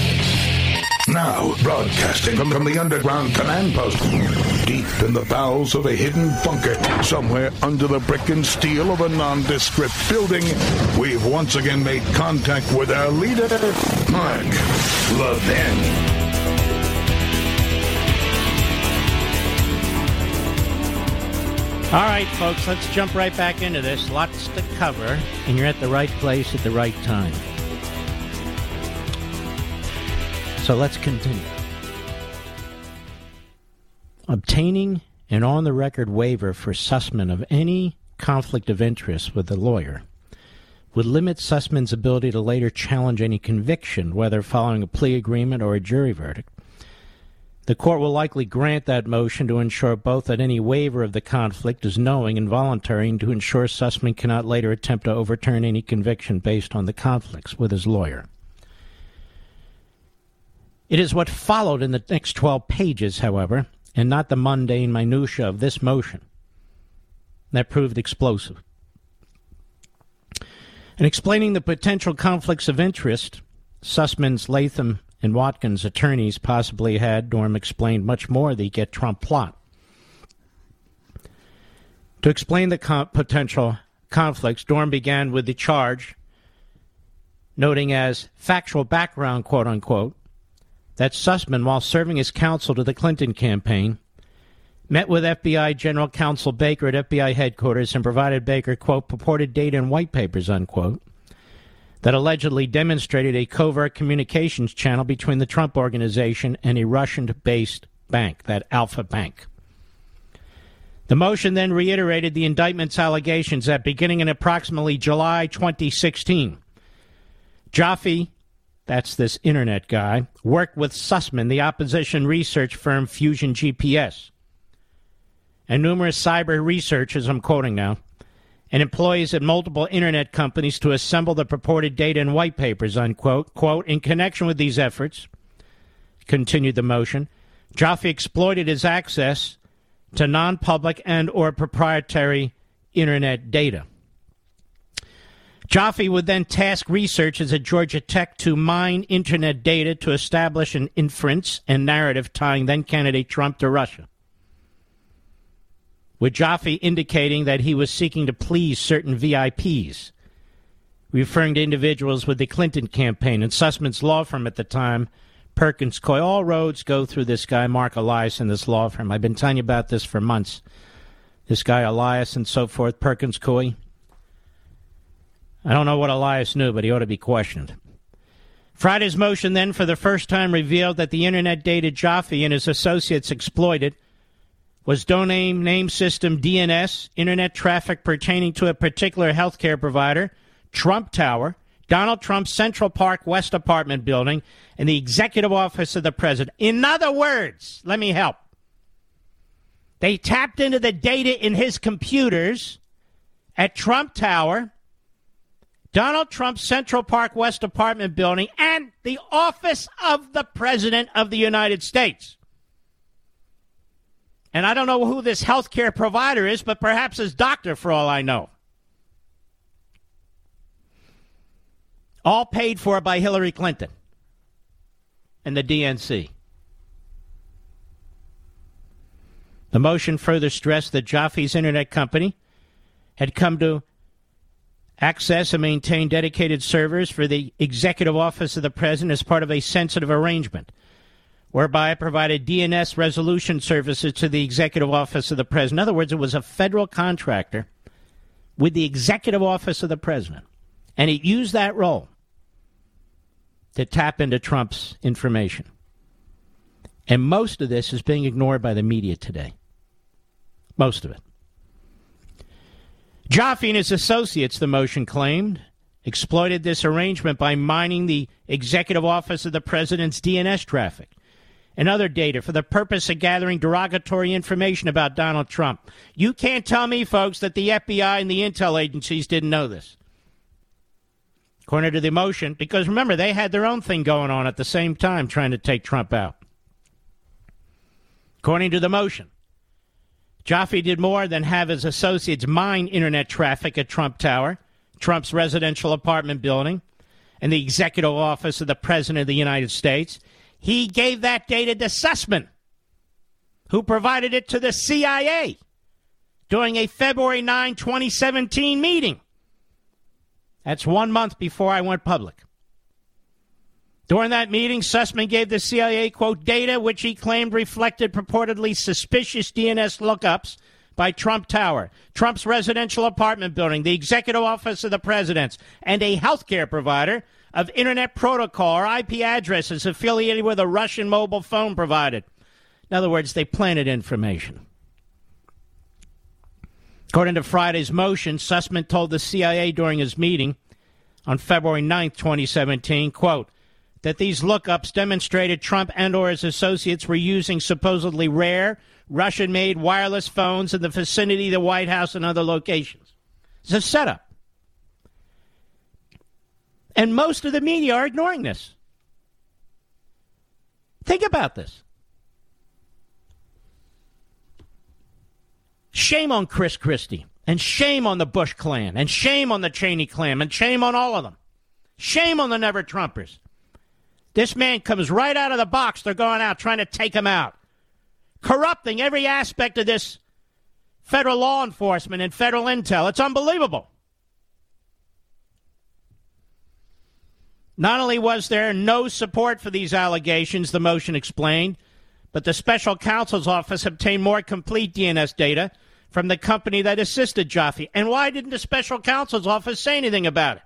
[SPEAKER 4] Now, broadcasting from, from the underground command post, deep in the bowels of a hidden bunker, somewhere under the brick and steel of a nondescript building, we've once again made contact with our leader, Mark Levin.
[SPEAKER 1] All right, folks, let's jump right back into this. Lots to cover, and you're at the right place at the right time. So let's continue. Obtaining an on the record waiver for Sussmann of any conflict of interest with the lawyer would limit Sussmann's ability to later challenge any conviction, whether following a plea agreement or a jury verdict. The court will likely grant that motion to ensure both that any waiver of the conflict is knowing and voluntary, and to ensure Sussmann cannot later attempt to overturn any conviction based on the conflicts with his lawyer. It is what followed in the next 12 pages, however, and not the mundane minutiae of this motion, that proved explosive. In explaining the potential conflicts of interest, Sussmann's Latham and Watkins attorneys possibly had, Durham explained much more of the Get Trump plot. To explain the potential conflicts, Durham began with the charge, noting as factual background, quote unquote, that Sussmann, while serving as counsel to the Clinton campaign, met with FBI General Counsel Baker at FBI headquarters and provided Baker, quote, purported data and white papers, unquote, that allegedly demonstrated a covert communications channel between the Trump organization and a Russian based bank, that Alfa Bank. The motion then reiterated the indictment's allegations that beginning in approximately July 2016, Joffe, that's this internet guy, worked with Sussmann, the opposition research firm Fusion GPS, and numerous cyber researchers, I'm quoting now, and employees at multiple internet companies to assemble the purported data and white papers, unquote. Quote, in connection with these efforts, continued the motion, Joffe exploited his access to non-public and or proprietary internet data. Joffe would then task researchers at Georgia Tech to mine internet data to establish an inference and narrative tying then candidate Trump to Russia with Joffe indicating that he was seeking to please certain VIPs, referring to individuals with the Clinton campaign and Sussmann's law firm at the time, Perkins Coie. All roads go through this guy, Mark Elias, and this law firm. I've been telling you about this for months. This guy, Elias, and so forth, Perkins Coie. I don't know what Elias knew, but he ought to be questioned. Friday's motion then, for the first time, revealed that the internet data Joffe and his associates exploited – was domain name system DNS, internet traffic pertaining to a particular healthcare provider, Trump Tower, Donald Trump's Central Park West apartment building, and the executive office of the president. In other words, let me help. They tapped into the data in his computers at Trump Tower, Donald Trump's Central Park West apartment building, and the office of the President of the United States. And I don't know who this healthcare provider is, but perhaps his doctor, for all I know. All paid for by Hillary Clinton and the DNC. The motion further stressed that Joffe's internet company had come to access and maintain dedicated servers for the executive office of the president as part of a sensitive arrangement whereby it provided DNS resolution services to the executive office of the president. In other words, it was a federal contractor with the executive office of the president. And it used that role to tap into Trump's information. And most of this is being ignored by the media today. Most of it. Joffe and his associates, the motion claimed, exploited this arrangement by mining the executive office of the president's DNS traffic and other data for the purpose of gathering derogatory information about Donald Trump. You can't tell me, folks, that the FBI and the intel agencies didn't know this. According to the motion, because remember, they had their own thing going on at the same time trying to take Trump out. According to the motion, Joffe did more than have his associates mine internet traffic at Trump Tower, Trump's residential apartment building, and the executive office of the President of the United States. He gave that data to Sussmann, who provided it to the CIA during a February 9, 2017 meeting. That's one month before I went public. During that meeting, Sussmann gave the CIA, quote, data which he claimed reflected purportedly suspicious DNS lookups by Trump Tower, Trump's residential apartment building, the executive office of the president, and a healthcare provider of Internet protocol or IP addresses affiliated with a Russian mobile phone provider. In other words, they planted information. According to Friday's motion, Sussmann told the CIA during his meeting on February 9, 2017, quote, that these lookups demonstrated Trump and or his associates were using supposedly rare Russian-made wireless phones in the vicinity of the White House and other locations. It's a setup. And most of the media are ignoring this. Think about this. Shame on Chris Christie, and shame on the Bush clan, and shame on the Cheney clan, and shame on all of them. Shame on the Never Trumpers. This man comes right out of the box. They're going out trying to take him out, corrupting every aspect of this federal law enforcement and federal intel. It's unbelievable. Not only was there no support for these allegations, the motion explained, but the special counsel's office obtained more complete DNS data from the company that assisted Joffe. And why didn't the special counsel's office say anything about it?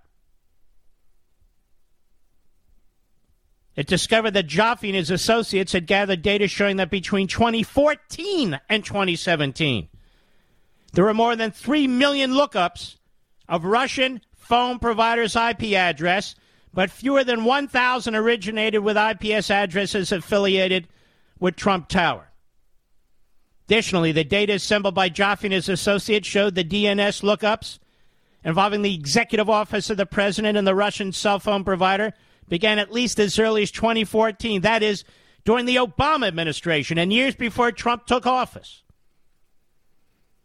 [SPEAKER 1] It discovered that Joffe and his associates had gathered data showing that between 2014 and 2017, there were more than 3 million lookups of Russian phone providers' IP address, but fewer than 1,000 originated with IPS addresses affiliated with Trump Tower. Additionally, the data assembled by Joffe and his associates showed the DNS lookups involving the executive office of the president and the Russian cell phone provider began at least as early as 2014. That is, during the Obama administration and years before Trump took office.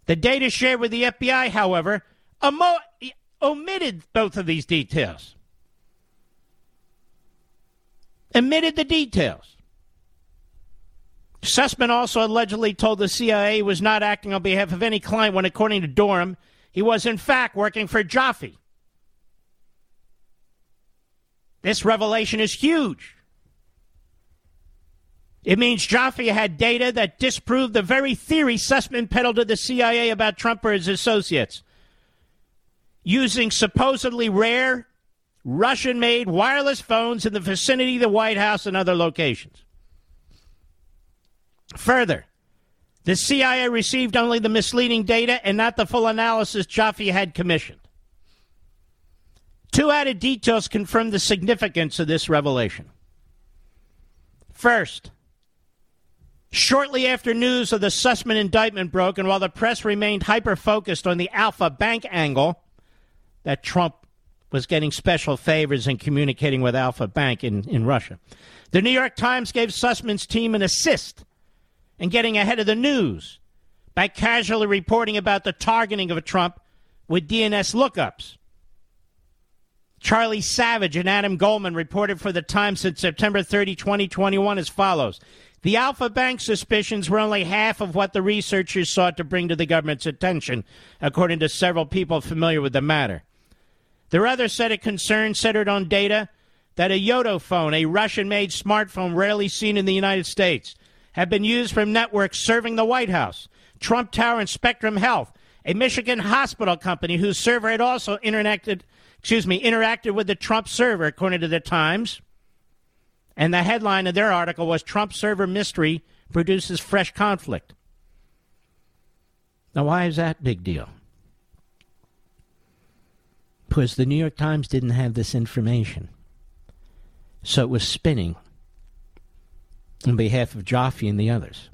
[SPEAKER 1] The data shared with the FBI, however, omitted both of these details. Omitted the details. Sussmann also allegedly told the CIA he was not acting on behalf of any client when, according to Durham, he was in fact working for Joffe. This revelation is huge. It means Joffe had data that disproved the very theory Sussmann peddled to the CIA about Trump or his associates. Using supposedly rare Russian made wireless phones in the vicinity of the White House and other locations. Further, the CIA received only the misleading data and not the full analysis Joffe had commissioned. Two added details confirm the significance of this revelation. First, shortly after news of the Sussmann indictment broke, and while the press remained hyper focused on the Alfa Bank angle, that Trump was getting special favors in communicating with Alfa Bank in, in Russia, the New York Times gave Sussmann's team an assist in getting ahead of the news by casually reporting about the targeting of Trump with DNS lookups. Charlie Savage and Adam Goldman reported for the Times since September 30, 2021 as follows. The Alfa Bank suspicions were only half of what the researchers sought to bring to the government's attention, according to several people familiar with the matter. Their other set of concerns centered on data that a YotaPhone, a Russian made smartphone rarely seen in the United States, had been used from networks serving the White House, Trump Tower, and Spectrum Health, a Michigan hospital company whose server had also interacted excuse me, interacted with the Trump server, according to the Times. And the headline of their article was Trump server mystery produces fresh conflict. Now, why is that big deal? Because the New York Times didn't have this information. So it was spinning on behalf of Joffe and the others.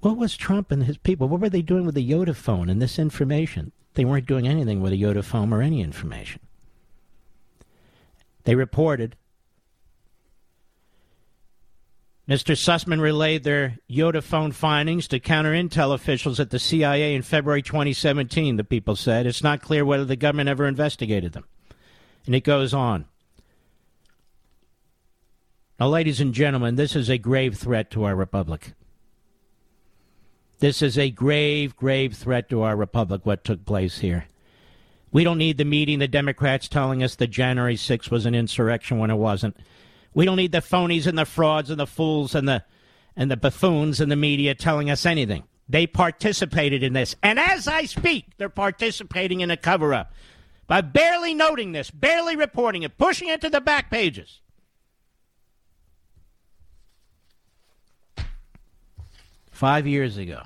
[SPEAKER 1] What was Trump and his people? What were they doing with the YotaPhone and this information? They weren't doing anything with a YotaPhone or any information. They reported Mr. Sussmann relayed their YotaPhone findings to counter intel officials at the CIA in February 2017, the people said. It's not clear whether the government ever investigated them. And it goes on. Now, ladies and gentlemen, this is a grave threat to our republic. This is a grave, grave threat to our republic, what took place here. We don't need the meeting, the Democrats telling us that January 6th was an insurrection when it wasn't. We don't need the phonies and the frauds and the fools and the and the buffoons in the media telling us anything. They participated in this. And as I speak, they're participating in a cover up by barely noting this, barely reporting it, pushing it to the back pages. Five years ago,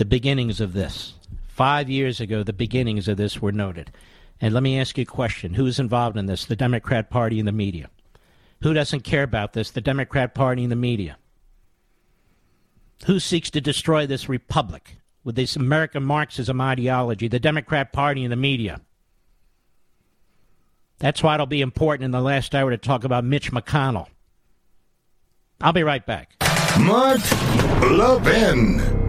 [SPEAKER 1] the beginnings of this Five years ago, the beginnings of this were noted. And let me ask you a question Who's involved in this? The Democrat Party and the media. Who doesn't care about this? The Democrat Party and the media. Who seeks to destroy this republic with this American Marxism ideology? The Democrat Party and the media. That's why it'll be important in the last hour to talk about Mitch McConnell. I'll be right back.
[SPEAKER 4] Mark Levin.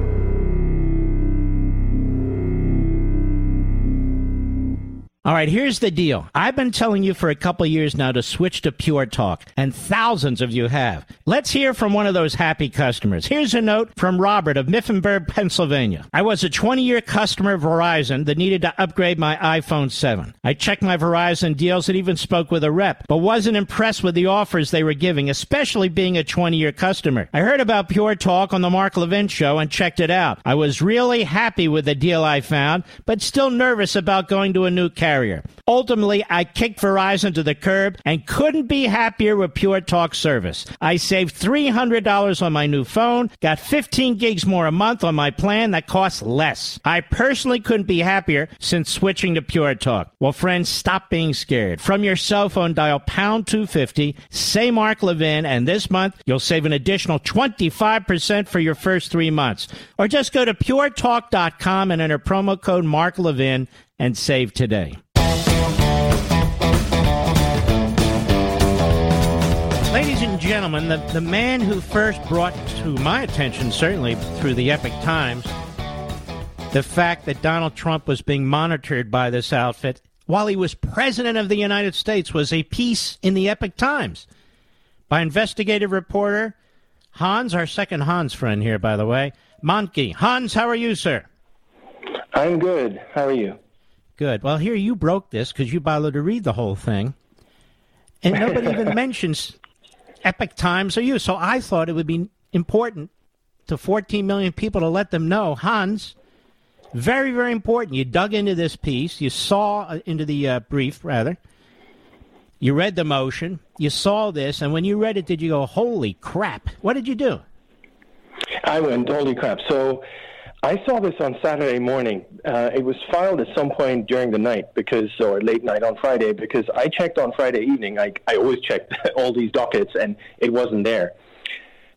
[SPEAKER 1] All right, here's the deal. I've been telling you for a couple years now to switch to Pure Talk, and thousands of you have. Let's hear from one of those happy customers. Here's a note from Robert of Mifflinburg, Pennsylvania. I was a 20 year customer of Verizon that needed to upgrade my iPhone 7. I checked my Verizon deals and even spoke with a rep, but wasn't impressed with the offers they were giving, especially being a 20 year customer. I heard about Pure Talk on the Mark Levin show and checked it out. I was really happy with the deal I found, but still nervous about going to a new carrier carrier. Ultimately, I kicked Verizon to the curb and couldn't be happier with Pure Talk service. I saved $300 on my new phone, got 15 gigs more a month on my plan that costs less. I personally couldn't be happier since switching to Pure Talk. Well, friends, stop being scared. From your cell phone, dial pound 250, say Mark Levin, and this month you'll save an additional 25% for your first three months. Or just go to puretalk.com and enter promo code Mark Levin and save today. Ladies and gentlemen, the, the man who first brought to my attention, certainly through the Epoch Times, the fact that Donald Trump was being monitored by this outfit while he was president of the United States was a piece in the Epoch Times by investigative reporter Hans, our second Hans friend here, by the way, Mahncke. Hans, how are you, sir?
[SPEAKER 20] I'm good. How are you?
[SPEAKER 1] Good. Well, here you broke this because you bothered to read the whole thing. And nobody even mentions Epoch Times or you. So I thought it would be important to 14 million people to let them know, Hans, very, very important. You dug into this piece. You saw uh, into the uh, brief, rather. You read the motion. You saw this. And when you read it, did you go, holy crap? What did you do?
[SPEAKER 20] I went, holy crap. So I saw this on Saturday morning. Uh, it was filed at some point during the night because, or late night on Friday, because I checked on Friday evening. I, I always checked all these dockets, and it wasn't there.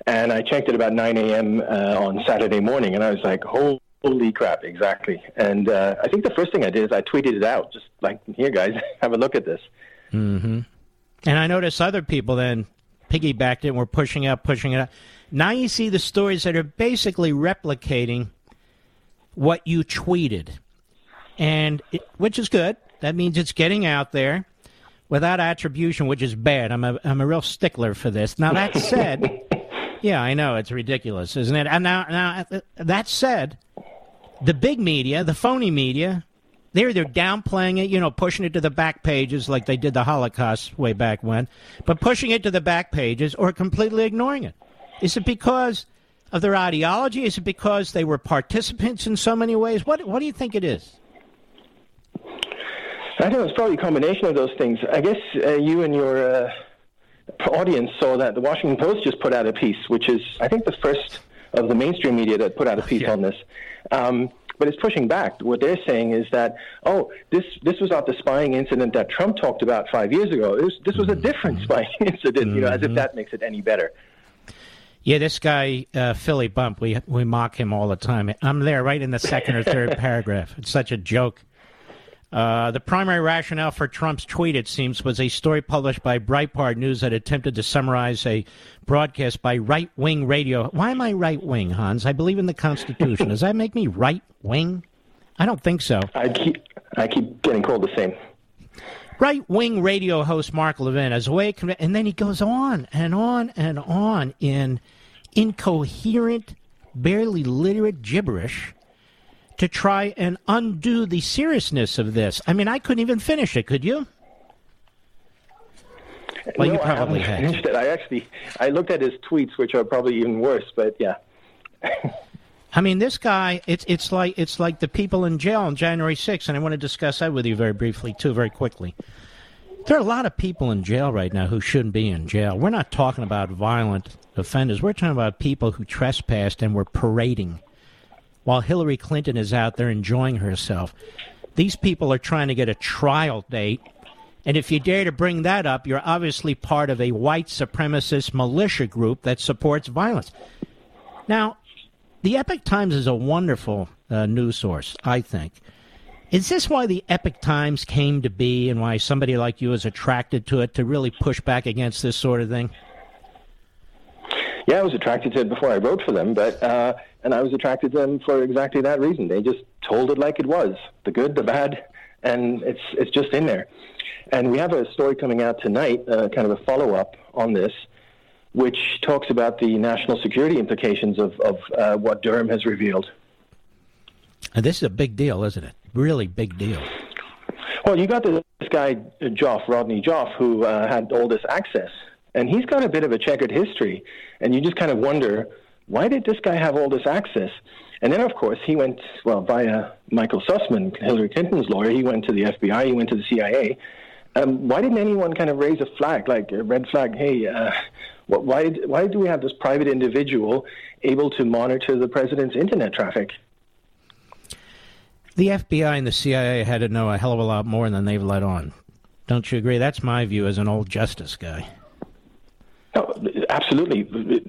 [SPEAKER 20] And I checked at about 9 a.m. Uh, on Saturday morning, and I was like, holy crap, exactly. And uh, I think the first thing I did is I tweeted it out, just like, here, guys, have a look at this.
[SPEAKER 1] Mm-hmm. And I noticed other people then piggybacked it and were pushing it up, pushing it up. Now you see the stories that are basically replicating what you tweeted, and it, which is good. That means it's getting out there without attribution, which is bad. I'm a I'm a real stickler for this. Now that said, yeah, I know it's ridiculous, isn't it? And now now uh, that said, the big media, the phony media, they're either downplaying it, you know, pushing it to the back pages like they did the Holocaust way back when, but pushing it to the back pages or completely ignoring it. Is it because of their ideology? Is it because they were participants in so many ways? What What do you think it is?
[SPEAKER 20] I think it's probably a combination of those things. I guess uh, you and your uh, audience saw that the Washington Post just put out a piece, which is, I think, the first of the mainstream media that put out a piece yeah. on this. Um, but it's pushing back. What they're saying is that, oh, this this was not the spying incident that Trump talked about five years ago. Was, this was a different mm-hmm. spying incident, you know, as if mm-hmm. that makes it any better.
[SPEAKER 1] Yeah, this guy uh, Philly Bump, we we mock him all the time. I'm there, right in the second or third paragraph. It's such a joke. Uh, the primary rationale for Trump's tweet, it seems, was a story published by Breitbart News that attempted to summarize a broadcast by right wing radio. Why am I right wing, Hans? I believe in the Constitution. Does that make me right wing? I don't think so.
[SPEAKER 20] I keep I keep getting called the same.
[SPEAKER 1] Right wing radio host Mark Levin as a way, and then he goes on and on and on in incoherent, barely literate gibberish to try and undo the seriousness of this. I mean, I couldn't even finish it. Could you? Well,
[SPEAKER 20] no,
[SPEAKER 1] you probably
[SPEAKER 20] I
[SPEAKER 1] had.
[SPEAKER 20] Finished it. I actually I looked at his tweets, which are probably even worse. But yeah.
[SPEAKER 1] I mean, this guy, it's it's like it's like the people in jail on January 6th, and I want to discuss that with you very briefly too, very quickly. There are a lot of people in jail right now who shouldn't be in jail. We're not talking about violent offenders. We're talking about people who trespassed and were parading while Hillary Clinton is out there enjoying herself. These people are trying to get a trial date. And if you dare to bring that up, you're obviously part of a white supremacist militia group that supports violence. Now, the Epoch Times is a wonderful uh, news source, I think. Is this why the Epoch Times came to be and why somebody like you is attracted to it to really push back against this sort of thing?
[SPEAKER 20] Yeah, I was attracted to it before I wrote for them, but uh, and I was attracted to them for exactly that reason. They just told it like it was, the good, the bad, and it's it's just in there. And we have a story coming out tonight, uh, kind of a follow up on this, which talks about the national security implications of of uh, what Durham has revealed.
[SPEAKER 1] And this is a big deal, isn't it? Really big deal.
[SPEAKER 20] Well, you got this guy Joff, Rodney Joff, who uh, had all this access and he's got a bit of a checkered history. And you just kind of wonder, why did this guy have all this access? And then, of course, he went, well, via Michael Sussmann, Hillary Clinton's lawyer, he went to the FBI, he went to the CIA. Um, why didn't anyone kind of raise a flag, like a red flag? Hey, uh, why, why do we have this private individual able to monitor the president's internet traffic?
[SPEAKER 1] The FBI and the CIA had to know a hell of a lot more than they've let on. Don't you agree? That's my view as an old justice guy.
[SPEAKER 20] No, absolutely.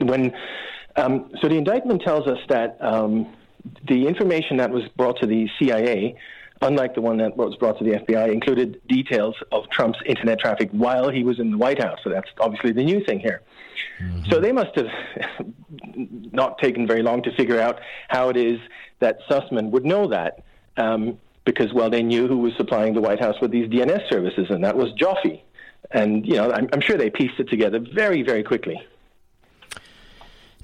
[SPEAKER 20] When um, so the indictment tells us that um, the information that was brought to the CIA, unlike the one that was brought to the FBI, included details of Trump's internet traffic while he was in the White House. So that's obviously the new thing here. Mm-hmm. So they must have not taken very long to figure out how it is that Sussmann would know that. Um, because, well, they knew who was supplying the White House with these DNS services, and that was Joffe. And, you know, I'm, I'm sure they pieced it together very, very quickly.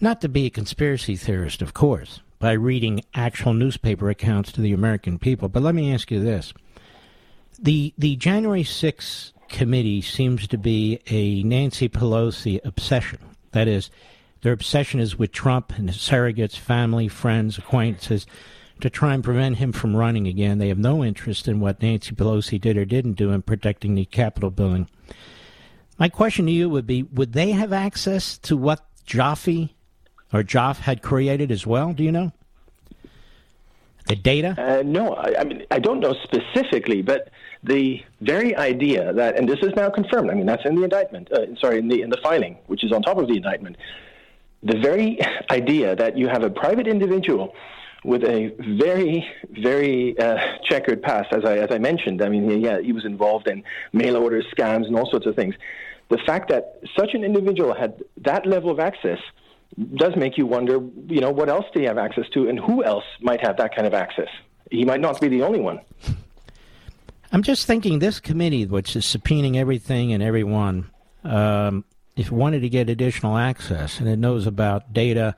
[SPEAKER 1] Not to be a conspiracy theorist, of course, by reading actual newspaper accounts to the American people, but let me ask you this. The, the January 6th committee seems to be a Nancy Pelosi obsession. That is, their obsession is with Trump and his surrogates, family, friends, acquaintances to try and prevent him from running again. They have no interest in what Nancy Pelosi did or didn't do in protecting the Capitol building. My question to you would be Would they have access to what Joffe or Joff had created as well? Do you know? The data?
[SPEAKER 20] Uh, no, I, I, mean, I don't know specifically, but the very idea that, and this is now confirmed, I mean, that's in the indictment, uh, sorry, in the, in the filing, which is on top of the indictment. The very idea that you have a private individual with a very, very uh, checkered past, as I, as I mentioned. I mean, yeah, he was involved in mail order scams and all sorts of things. The fact that such an individual had that level of access does make you wonder, you know, what else do you have access to, and who else might have that kind of access? He might not be the only one.
[SPEAKER 1] I'm just thinking this committee, which is subpoenaing everything and everyone, um, if it wanted to get additional access and it knows about data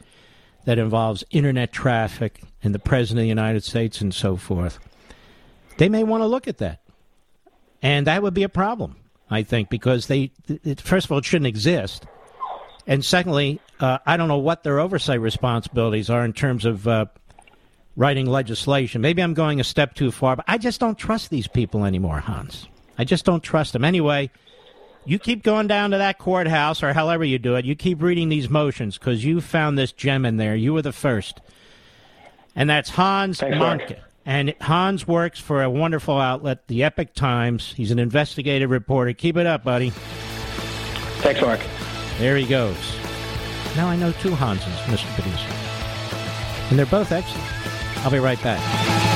[SPEAKER 1] that involves internet traffic and the President of the United States and so forth, they may want to look at that. And that would be a problem, I think, because they, it, first of all, it shouldn't exist. And secondly, uh, I don't know what their oversight responsibilities are in terms of uh, writing legislation. Maybe I'm going a step too far, but I just don't trust these people anymore, Hans. I just don't trust them. Anyway, you keep going down to that courthouse or however you do it. You keep reading these motions because you found this gem in there. You were the first. And that's Hans Thanks, And Hans works for a wonderful outlet, the Epoch Times. He's an investigative reporter. Keep it up, buddy.
[SPEAKER 20] Thanks, Mark.
[SPEAKER 1] There he goes. Now I know two Hanses, Mr. Producer. And they're both excellent. I'll be right back.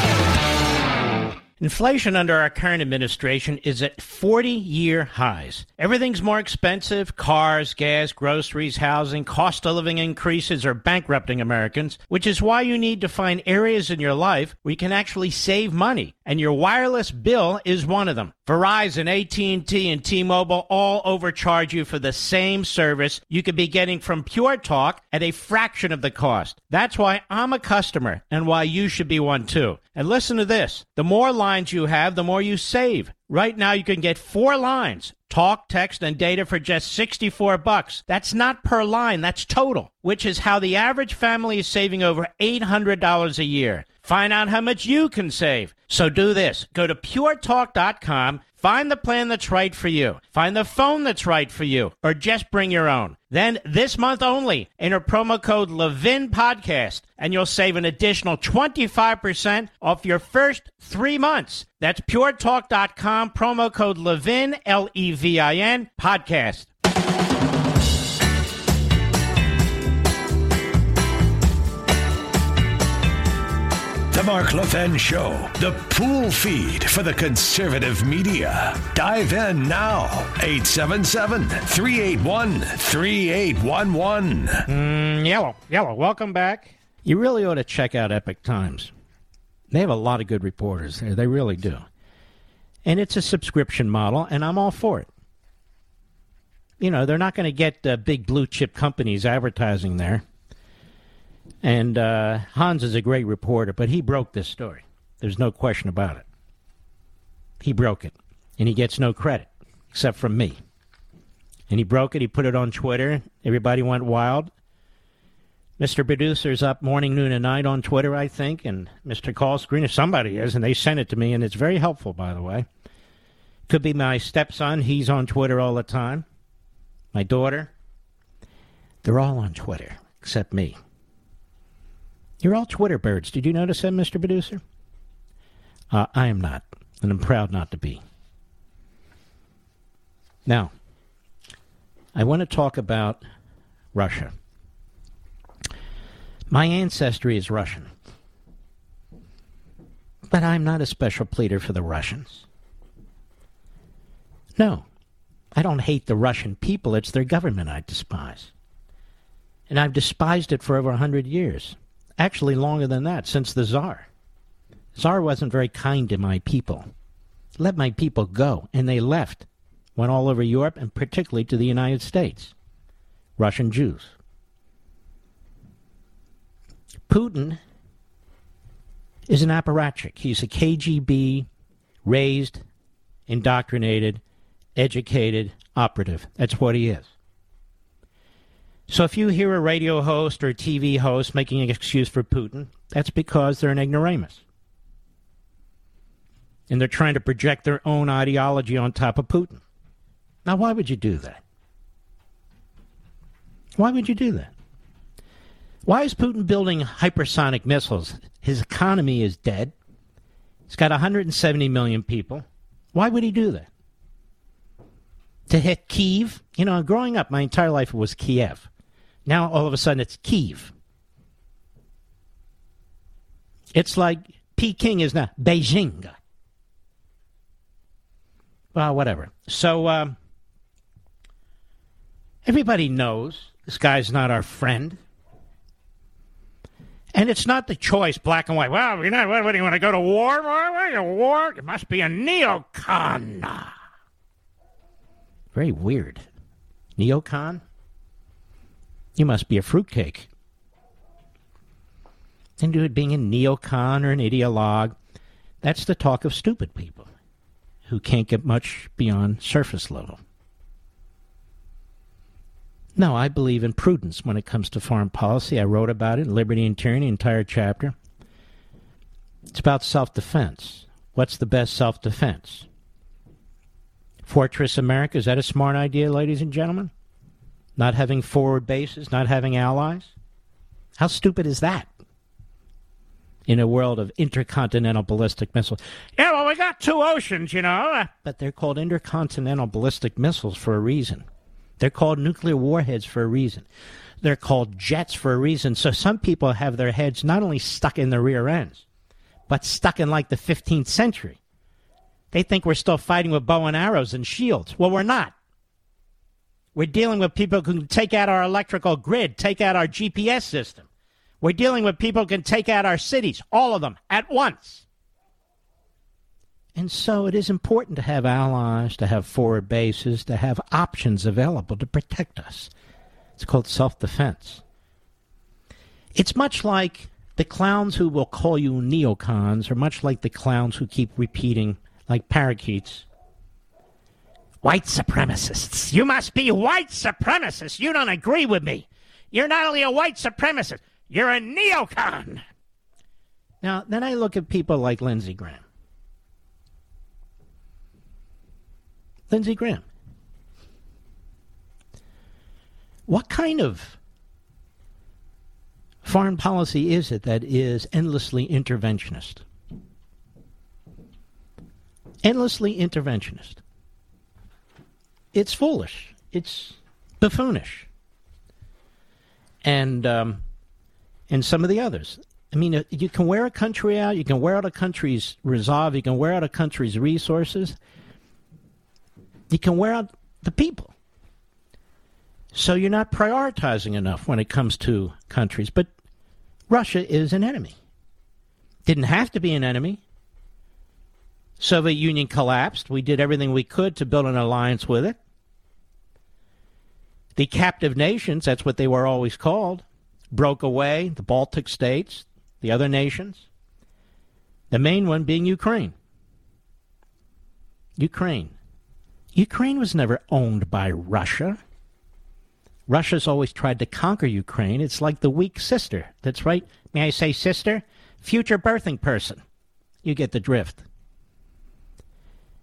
[SPEAKER 1] Inflation under our current administration is at 40 year highs. Everything's more expensive cars, gas, groceries, housing, cost of living increases are bankrupting Americans, which is why you need to find areas in your life where you can actually save money. And your wireless bill is one of them. Verizon, AT&T, and T-Mobile all overcharge you for the same service you could be getting from Pure Talk at a fraction of the cost. That's why I'm a customer and why you should be one too. And listen to this. The more lines you have, the more you save. Right now you can get four lines, talk, text, and data for just 64 bucks. That's not per line, that's total, which is how the average family is saving over $800 a year. Find out how much you can save. So do this. Go to puretalk.com, find the plan that's right for you, find the phone that's right for you, or just bring your own. Then this month only, enter promo code Levin Podcast, and you'll save an additional 25% off your first three months. That's puretalk.com, promo code Levin, L E V I N, podcast.
[SPEAKER 5] The Mark Levin Show, the pool feed for the conservative media. Dive in now. 877 381 3811.
[SPEAKER 1] Mm, yellow, yellow. Welcome back. You really ought to check out Epoch Times. They have a lot of good reporters there. They really do. And it's a subscription model, and I'm all for it. You know, they're not going to get uh, big blue chip companies advertising there. And uh, Hans is a great reporter, but he broke this story. There's no question about it. He broke it. And he gets no credit, except from me. And he broke it. He put it on Twitter. Everybody went wild. Mr. Producer's up morning, noon, and night on Twitter, I think. And Mr. Call Screen, if somebody is, and they sent it to me, and it's very helpful, by the way. Could be my stepson. He's on Twitter all the time. My daughter. They're all on Twitter, except me. You're all Twitter birds. Did you notice that, Mr. Producer? Uh, I am not, and I'm proud not to be. Now, I want to talk about Russia. My ancestry is Russian, but I'm not a special pleader for the Russians. No, I don't hate the Russian people, it's their government I despise. And I've despised it for over a hundred years. Actually, longer than that, since the Tsar. Tsar wasn't very kind to my people. Let my people go, and they left. Went all over Europe, and particularly to the United States. Russian Jews. Putin is an apparatchik. He's a KGB raised, indoctrinated, educated operative. That's what he is. So if you hear a radio host or a TV host making an excuse for Putin, that's because they're an ignoramus. And they're trying to project their own ideology on top of Putin. Now, why would you do that? Why would you do that? Why is Putin building hypersonic missiles? His economy is dead. He's got 170 million people. Why would he do that? To hit Kiev? You know, growing up, my entire life was Kiev. Now all of a sudden it's Kyiv. It's like Peking is now Beijing. Well, whatever. So um, everybody knows this guy's not our friend. And it's not the choice, black and white. Well, you know, what, what do you want to go to war? War? It must be a neocon. Very weird. Neocon? You must be a fruitcake. And it being a neocon or an ideologue, that's the talk of stupid people who can't get much beyond surface level. No, I believe in prudence when it comes to foreign policy. I wrote about it, in Liberty and Tyranny, entire chapter. It's about self defense. What's the best self defense? Fortress America, is that a smart idea, ladies and gentlemen? Not having forward bases, not having allies? How stupid is that? In a world of intercontinental ballistic missiles. Yeah, well, we got two oceans, you know. But they're called intercontinental ballistic missiles for a reason. They're called nuclear warheads for a reason. They're called jets for a reason. So some people have their heads not only stuck in the rear ends, but stuck in like the 15th century. They think we're still fighting with bow and arrows and shields. Well, we're not. We're dealing with people who can take out our electrical grid, take out our GPS system. We're dealing with people who can take out our cities, all of them at once. And so it is important to have allies, to have forward bases, to have options available to protect us. It's called self defense. It's much like the clowns who will call you neocons, or much like the clowns who keep repeating, like parakeets, White supremacists. You must be white supremacists. You don't agree with me. You're not only a white supremacist, you're a neocon. Now, then I look at people like Lindsey Graham. Lindsey Graham. What kind of foreign policy is it that is endlessly interventionist? Endlessly interventionist. It's foolish. It's buffoonish. And um, and some of the others. I mean, uh, you can wear a country out. You can wear out a country's resolve. You can wear out a country's resources. You can wear out the people. So you're not prioritizing enough when it comes to countries. But Russia is an enemy. Didn't have to be an enemy. Soviet Union collapsed. We did everything we could to build an alliance with it. The captive nations, that's what they were always called, broke away, the Baltic states, the other nations. The main one being Ukraine. Ukraine. Ukraine was never owned by Russia. Russia's always tried to conquer Ukraine. It's like the weak sister. That's right. May I say sister? Future birthing person. You get the drift.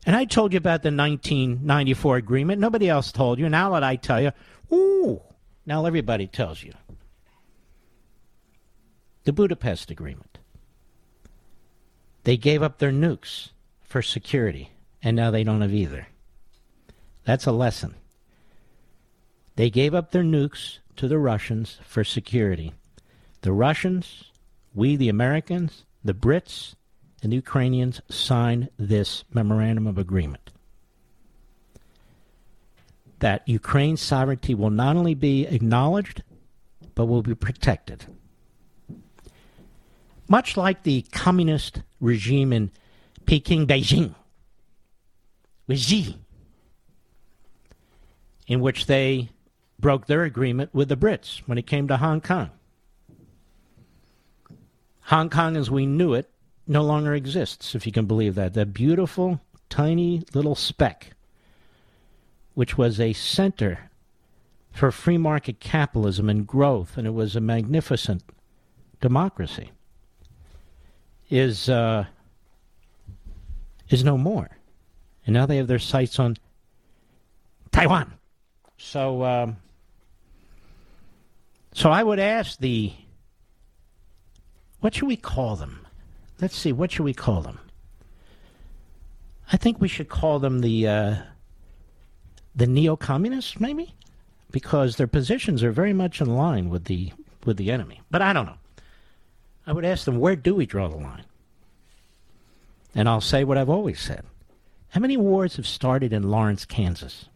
[SPEAKER 1] And I told you about the 1994 agreement. Nobody else told you. Now that I tell you, ooh, now everybody tells you. The Budapest Agreement. They gave up their nukes for security, and now they don't have either. That's a lesson. They gave up their nukes to the Russians for security. The Russians, we the Americans, the Brits, and the Ukrainians signed this memorandum of agreement. That Ukraine's sovereignty will not only be acknowledged, but will be protected. Much like the communist regime in Peking, Beijing, with Xi, in which they broke their agreement with the Brits when it came to Hong Kong. Hong Kong, as we knew it, no longer exists, if you can believe that. That beautiful, tiny little speck, which was a center for free market capitalism and growth, and it was a magnificent democracy, is uh, is no more. And now they have their sights on Taiwan. So, um, so I would ask the, what should we call them? Let's see, what should we call them? I think we should call them the uh, the neo-communists, maybe, because their positions are very much in line with the with the enemy. But I don't know. I would ask them, where do we draw the line? And I'll say what I've always said. How many wars have started in Lawrence, Kansas?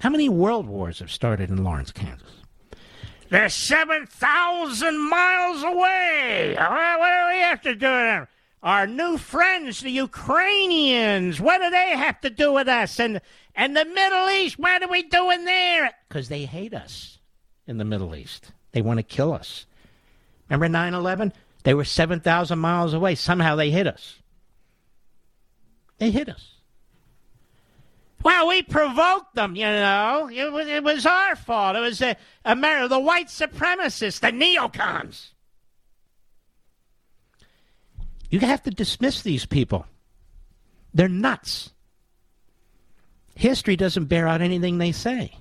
[SPEAKER 1] How many world wars have started in Lawrence, Kansas? They're 7,000 miles away. What do we have to do with them? Our new friends, the Ukrainians, what do they have to do with us? And, and the Middle East, what are we doing there? Because they hate us in the Middle East. They want to kill us. Remember 9 11? They were 7,000 miles away. Somehow they hit us. They hit us. Well, we provoked them, you know. It was, it was our fault. It was uh, America, the white supremacists, the neocons. You have to dismiss these people. They're nuts. History doesn't bear out anything they say.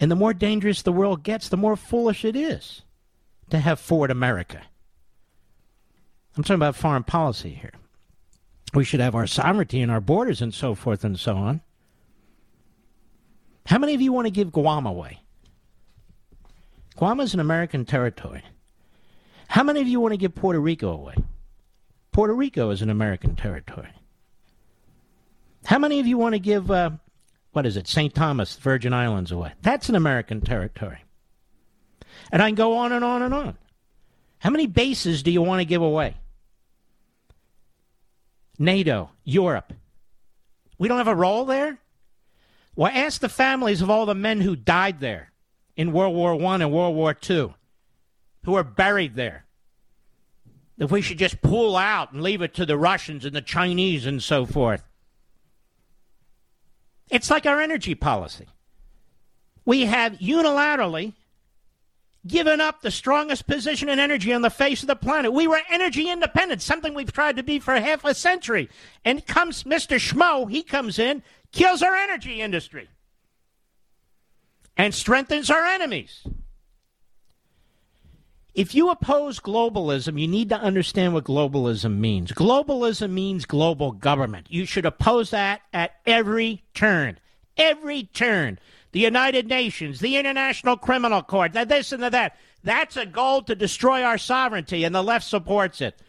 [SPEAKER 1] And the more dangerous the world gets, the more foolish it is to have forward America. I'm talking about foreign policy here. We should have our sovereignty and our borders and so forth and so on. How many of you want to give Guam away? Guam is an American territory. How many of you want to give Puerto Rico away? Puerto Rico is an American territory. How many of you want to give, uh, what is it, St. Thomas, Virgin Islands away? That's an American territory. And I can go on and on and on. How many bases do you want to give away? NATO, Europe. We don't have a role there? Well, ask the families of all the men who died there in World War I and World War II, who are buried there. If we should just pull out and leave it to the Russians and the Chinese and so forth. It's like our energy policy. We have unilaterally given up the strongest position in energy on the face of the planet. We were energy independent, something we've tried to be for half a century. And comes Mr. Schmo, he comes in, kills our energy industry, and strengthens our enemies. If you oppose globalism, you need to understand what globalism means. Globalism means global government. You should oppose that at every turn. Every turn. The United Nations, the International Criminal Court, the this and the that. That's a goal to destroy our sovereignty, and the left supports it.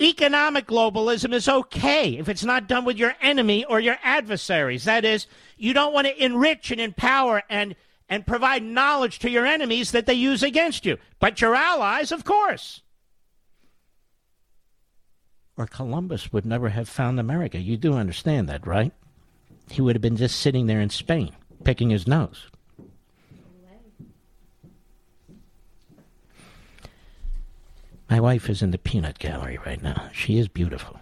[SPEAKER 1] Economic globalism is okay if it's not done with your enemy or your adversaries. That is, you don't want to enrich and empower and and provide knowledge to your enemies that they use against you. But your allies, of course. Or Columbus would never have found America. You do understand that, right? He would have been just sitting there in Spain, picking his nose. My wife is in the peanut gallery right now. She is beautiful.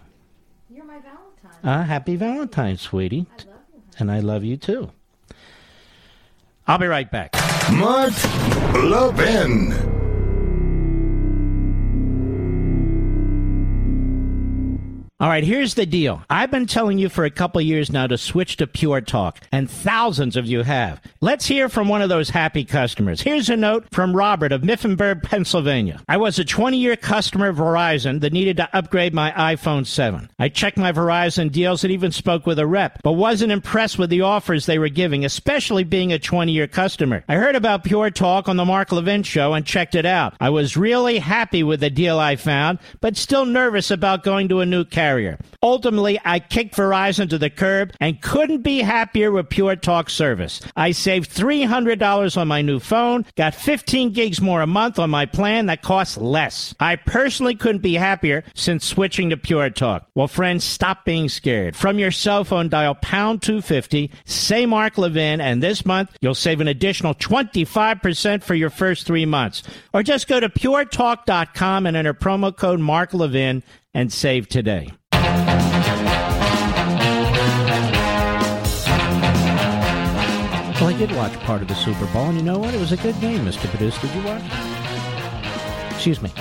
[SPEAKER 19] You're my Valentine.
[SPEAKER 1] Ah, happy Valentine's, sweetie. I you, and I love you too. I'll be right back.
[SPEAKER 4] Mark Levin.
[SPEAKER 1] All right, here's the deal. I've been telling you for a couple years now to switch to Pure Talk, and thousands of you have. Let's hear from one of those happy customers. Here's a note from Robert of Mifflinburg, Pennsylvania. I was a 20 year customer of Verizon that needed to upgrade my iPhone 7. I checked my Verizon deals and even spoke with a rep, but wasn't impressed with the offers they were giving, especially being a 20 year customer. I heard about Pure Talk on the Mark Levin show and checked it out. I was really happy with the deal I found, but still nervous about going to a new carrier carrier. Ultimately, I kicked Verizon to the curb and couldn't be happier with Pure Talk service. I saved $300 on my new phone, got 15 gigs more a month on my plan that costs less. I personally couldn't be happier since switching to Pure Talk. Well, friends, stop being scared. From your cell phone, dial pound 250, say Mark Levin, and this month you'll save an additional 25% for your first three months. Or just go to puretalk.com and enter promo code Mark Levin and save today. Well, I did watch part of the Super Bowl, and you know what? It was a good game, Mr. Producer. Did you watch? Excuse me.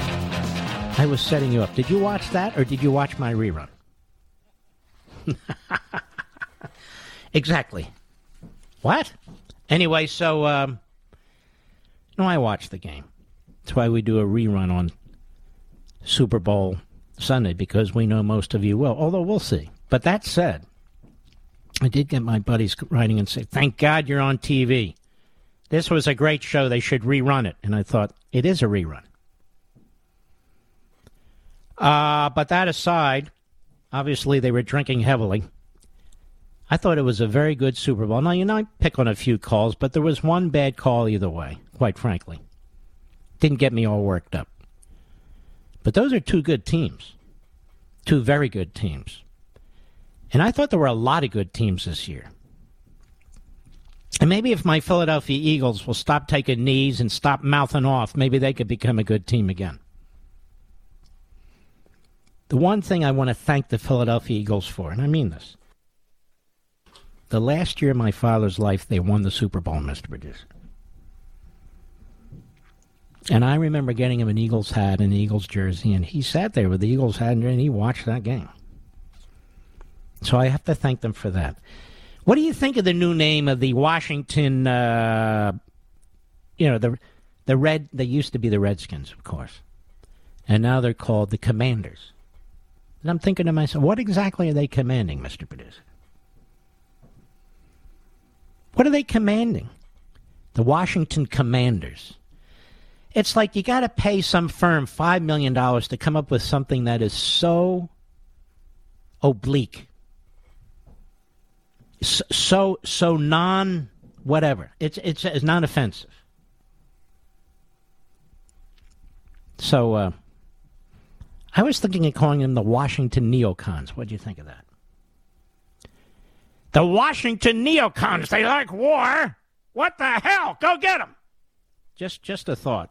[SPEAKER 1] I was setting you up. Did you watch that, or did you watch my rerun? exactly. What? Anyway, so, um, no, I watched the game. That's why we do a rerun on Super Bowl Sunday because we know most of you will, although we'll see. But that said, I did get my buddies writing and say, Thank God you're on TV. This was a great show. They should rerun it. And I thought, it is a rerun. Uh, but that aside, obviously they were drinking heavily. I thought it was a very good Super Bowl. Now, you know, I pick on a few calls, but there was one bad call either way, quite frankly. Didn't get me all worked up. But those are two good teams, two very good teams. And I thought there were a lot of good teams this year. And maybe if my Philadelphia Eagles will stop taking knees and stop mouthing off, maybe they could become a good team again. The one thing I want to thank the Philadelphia Eagles for, and I mean this, the last year of my father's life, they won the Super Bowl, Mr. Producer. And I remember getting him an Eagles hat and an Eagles jersey, and he sat there with the Eagles hat and he watched that game. So I have to thank them for that. What do you think of the new name of the Washington? Uh, you know the the red. They used to be the Redskins, of course, and now they're called the Commanders. And I'm thinking to myself, what exactly are they commanding, Mister Producer? What are they commanding? The Washington Commanders. It's like you got to pay some firm $5 million to come up with something that is so oblique, so, so non whatever. It's, it's, it's non offensive. So, uh, I was thinking of calling them the Washington neocons. What do you think of that? The Washington neocons, they like war. What the hell? Go get them. Just, just a thought.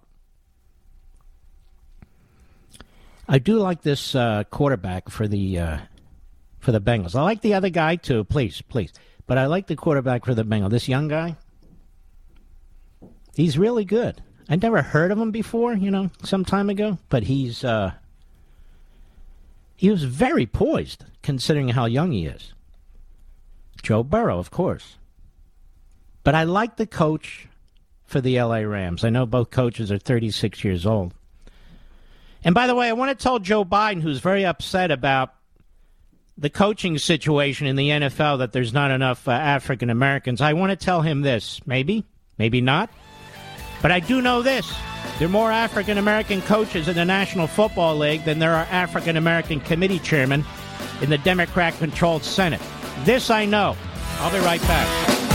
[SPEAKER 1] I do like this uh, quarterback for the uh, for the Bengals. I like the other guy too. Please, please, but I like the quarterback for the Bengals. This young guy. He's really good. I never heard of him before, you know, some time ago, but he's uh he was very poised considering how young he is. Joe Burrow, of course. But I like the coach for the LA Rams. I know both coaches are 36 years old. And by the way, I want to tell Joe Biden, who's very upset about the coaching situation in the NFL, that there's not enough uh, African Americans. I want to tell him this. Maybe, maybe not. But I do know this. There are more African American coaches in the National Football League than there are African American committee chairmen in the Democrat controlled Senate. This I know. I'll be right back.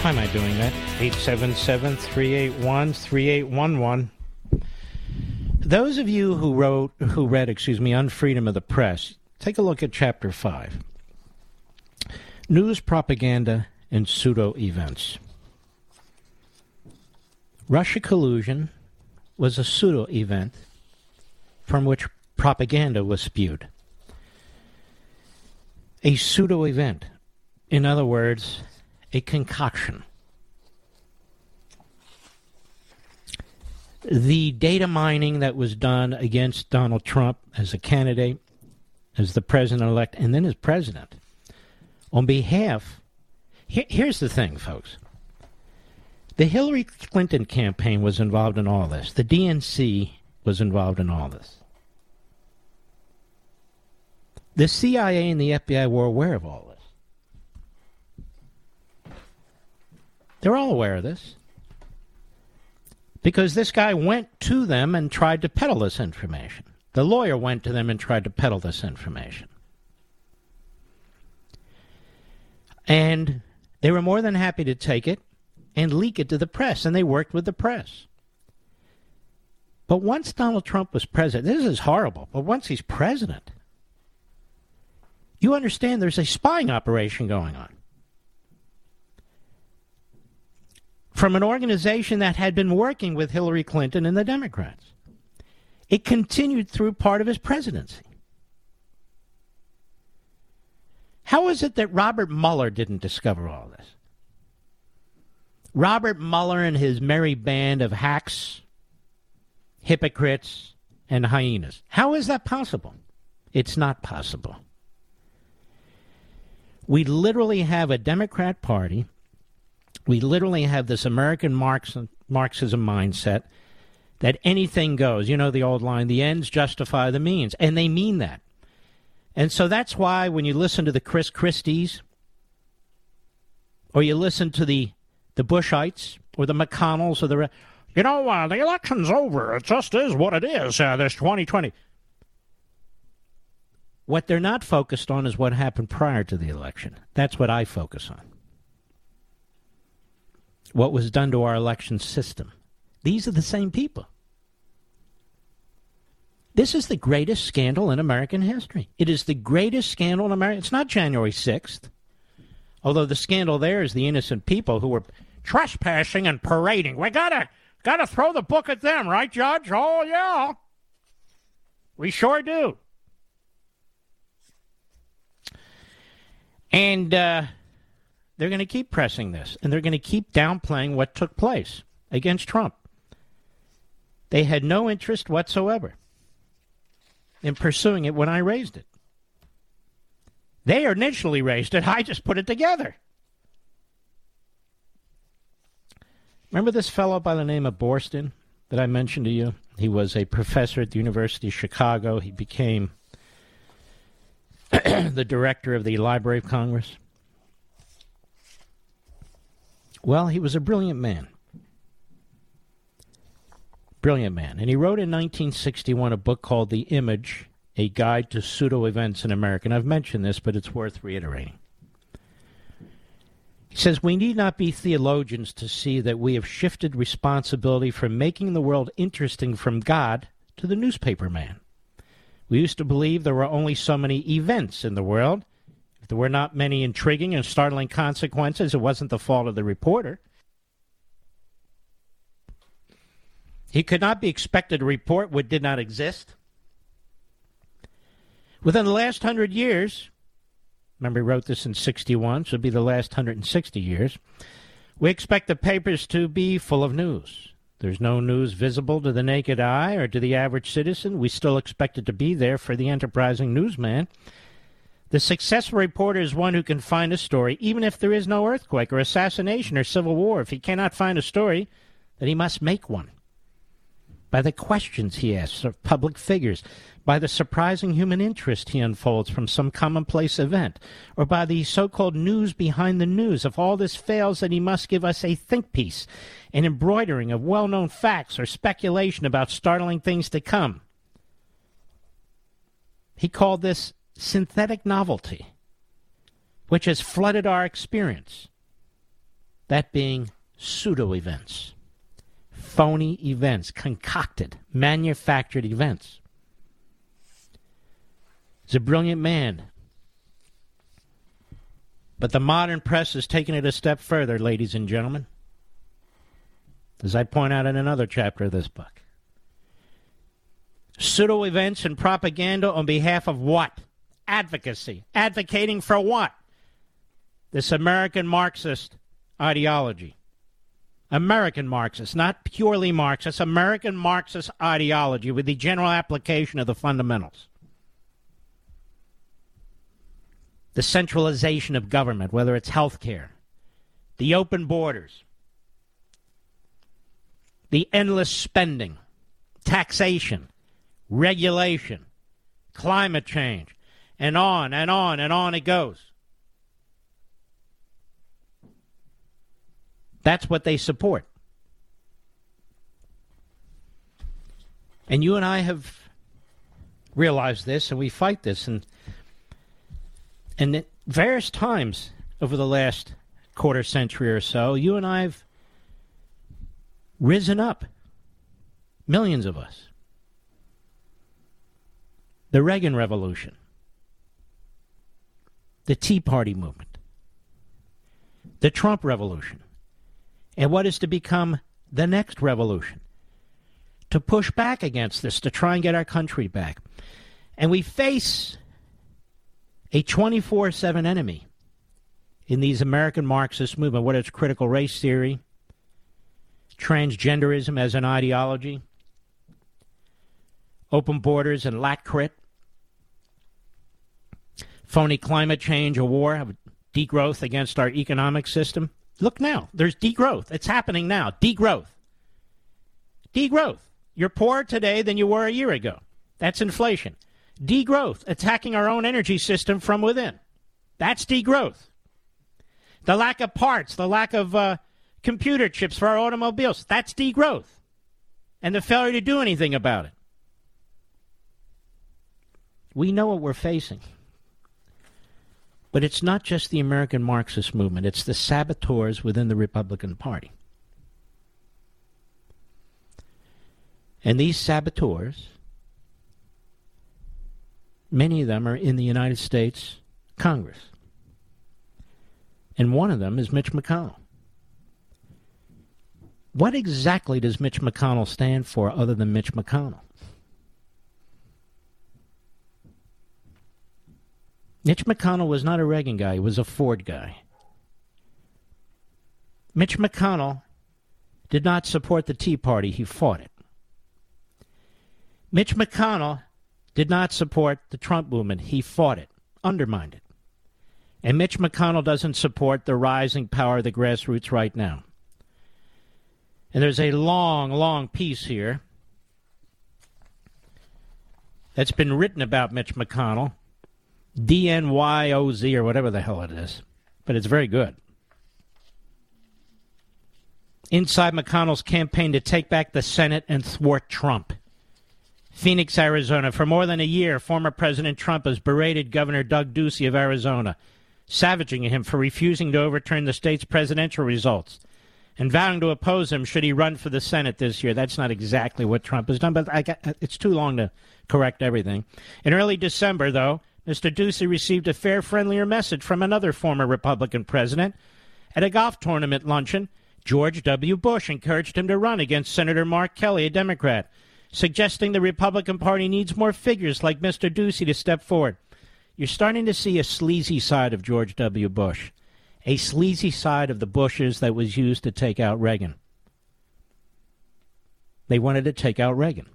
[SPEAKER 1] How am I doing that? 877 381 3811. Those of you who wrote, who read, excuse me, on freedom of the press, take a look at chapter 5. News propaganda and pseudo events. Russia collusion was a pseudo event from which propaganda was spewed. A pseudo event. In other words, a concoction. The data mining that was done against Donald Trump as a candidate, as the president elect, and then as president, on behalf. Here, here's the thing, folks. The Hillary Clinton campaign was involved in all this. The DNC was involved in all this. The CIA and the FBI were aware of all this. They're all aware of this. Because this guy went to them and tried to peddle this information. The lawyer went to them and tried to peddle this information. And they were more than happy to take it and leak it to the press, and they worked with the press. But once Donald Trump was president, this is horrible, but once he's president, you understand there's a spying operation going on. From an organization that had been working with Hillary Clinton and the Democrats. It continued through part of his presidency. How is it that Robert Mueller didn't discover all this? Robert Mueller and his merry band of hacks, hypocrites, and hyenas. How is that possible? It's not possible. We literally have a Democrat Party we literally have this American Marxism mindset that anything goes. You know the old line, the ends justify the means. And they mean that. And so that's why when you listen to the Chris Christies, or you listen to the, the Bushites, or the McConnells, or the. You know, uh, the election's over. It just is what it is, uh, this 2020. What they're not focused on is what happened prior to the election. That's what I focus on what was done to our election system. These are the same people. This is the greatest scandal in American history. It is the greatest scandal in America. It's not January 6th. Although the scandal there is the innocent people who were trespassing and parading. We gotta gotta throw the book at them, right, Judge? Oh yeah. We sure do. And uh, they're going to keep pressing this, and they're going to keep downplaying what took place against Trump. They had no interest whatsoever in pursuing it when I raised it. They initially raised it, I just put it together. Remember this fellow by the name of Boorstin that I mentioned to you? He was a professor at the University of Chicago. He became the director of the Library of Congress. Well, he was a brilliant man. Brilliant man. And he wrote in 1961 a book called The Image A Guide to Pseudo Events in America. And I've mentioned this, but it's worth reiterating. He says, We need not be theologians to see that we have shifted responsibility from making the world interesting from God to the newspaper man. We used to believe there were only so many events in the world. There were not many intriguing and startling consequences, it wasn't the fault of the reporter. He could not be expected to report what did not exist. Within the last hundred years, remember he wrote this in 61, so it'll be the last 160 years, we expect the papers to be full of news. There's no news visible to the naked eye or to the average citizen. We still expect it to be there for the enterprising newsman. The successful reporter is one who can find a story, even if there is no earthquake or assassination or civil war. If he cannot find a story, then he must make one by the questions he asks of public figures, by the surprising human interest he unfolds from some commonplace event, or by the so called news behind the news. If all this fails, then he must give us a think piece, an embroidering of well known facts or speculation about startling things to come. He called this synthetic novelty, which has flooded our experience, that being pseudo events phony events, concocted, manufactured events. He's a brilliant man. But the modern press has taken it a step further, ladies and gentlemen. As I point out in another chapter of this book. Pseudo events and propaganda on behalf of what? Advocacy. Advocating for what? This American Marxist ideology. American Marxist, not purely Marxist, American Marxist ideology with the general application of the fundamentals. The centralization of government, whether it's health care, the open borders, the endless spending, taxation, regulation, climate change, and on and on and on it goes. That's what they support. And you and I have realized this, and we fight this. And, and at various times over the last quarter century or so, you and I have risen up, millions of us. The Reagan Revolution, the Tea Party movement, the Trump Revolution, and what is to become the next revolution? To push back against this, to try and get our country back. And we face a 24 7 enemy in these American Marxist movement, whether it's critical race theory, transgenderism as an ideology, open borders and LatCrit, phony climate change, a war, degrowth against our economic system. Look now. There's degrowth. It's happening now. Degrowth. Degrowth. You're poorer today than you were a year ago. That's inflation. Degrowth. Attacking our own energy system from within. That's degrowth. The lack of parts, the lack of uh, computer chips for our automobiles, that's degrowth. And the failure to do anything about it. We know what we're facing. But it's not just the American Marxist movement, it's the saboteurs within the Republican Party. And these saboteurs, many of them are in the United States Congress. and one of them is Mitch McConnell. What exactly does Mitch McConnell stand for other than Mitch McConnell? Mitch McConnell was not a Reagan guy, he was a Ford guy. Mitch McConnell did not support the Tea Party, he fought it. Mitch McConnell did not support the Trump movement, he fought it, undermined it. And Mitch McConnell doesn't support the rising power of the grassroots right now. And there's a long, long piece here that's been written about Mitch McConnell, DNYOZ or whatever the hell it is, but it's very good. Inside McConnell's campaign to take back the Senate and thwart Trump. Phoenix, Arizona. For more than a year, former President Trump has berated Governor Doug Ducey of Arizona, savaging him for refusing to overturn the state's presidential results and vowing to oppose him should he run for the Senate this year. That's not exactly what Trump has done, but got, it's too long to correct everything. In early December, though, Mr. Ducey received a fair, friendlier message from another former Republican president. At a golf tournament luncheon, George W. Bush encouraged him to run against Senator Mark Kelly, a Democrat, suggesting the Republican Party needs more figures like Mr. Ducey to step forward. You're starting to see a sleazy side of George W. Bush a sleazy side of the Bushes that was used to take out Reagan. They wanted to take out Reagan.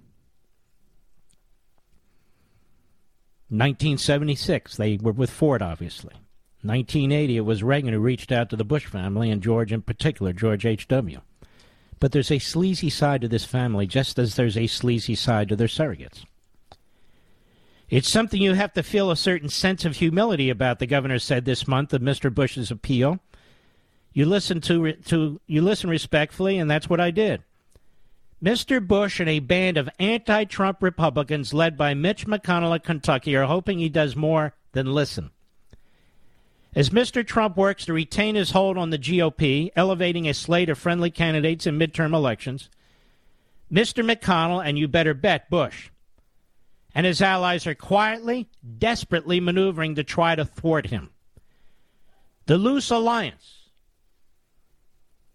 [SPEAKER 1] 1976, they were with Ford, obviously. 1980, it was Reagan who reached out to the Bush family, and George in particular, George H.W. But there's a sleazy side to this family, just as there's a sleazy side to their surrogates. It's something you have to feel a certain sense of humility about, the governor said this month of Mr. Bush's appeal. You listen to, to you listen respectfully, and that's what I did. Mr. Bush and a band of anti Trump Republicans led by Mitch McConnell of Kentucky are hoping he does more than listen. As Mr. Trump works to retain his hold on the GOP, elevating a slate of friendly candidates in midterm elections, Mr. McConnell, and you better bet Bush, and his allies are quietly, desperately maneuvering to try to thwart him. The loose alliance,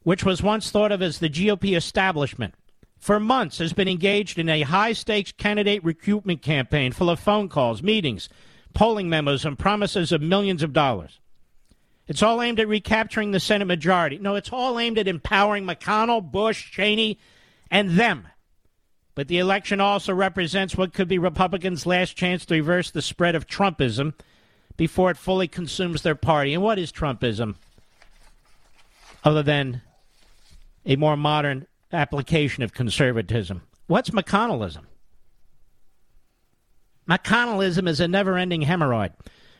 [SPEAKER 1] which was once thought of as the GOP establishment, for months has been engaged in a high stakes candidate recruitment campaign full of phone calls, meetings, polling memos, and promises of millions of dollars. It's all aimed at recapturing the Senate majority. No, it's all aimed at empowering McConnell, Bush, Cheney, and them but the election also represents what could be Republicans' last chance to reverse the spread of Trumpism before it fully consumes their party. And what is Trumpism? Other than a more modern application of conservatism. What's McConnellism? McConnellism is a never ending hemorrhoid.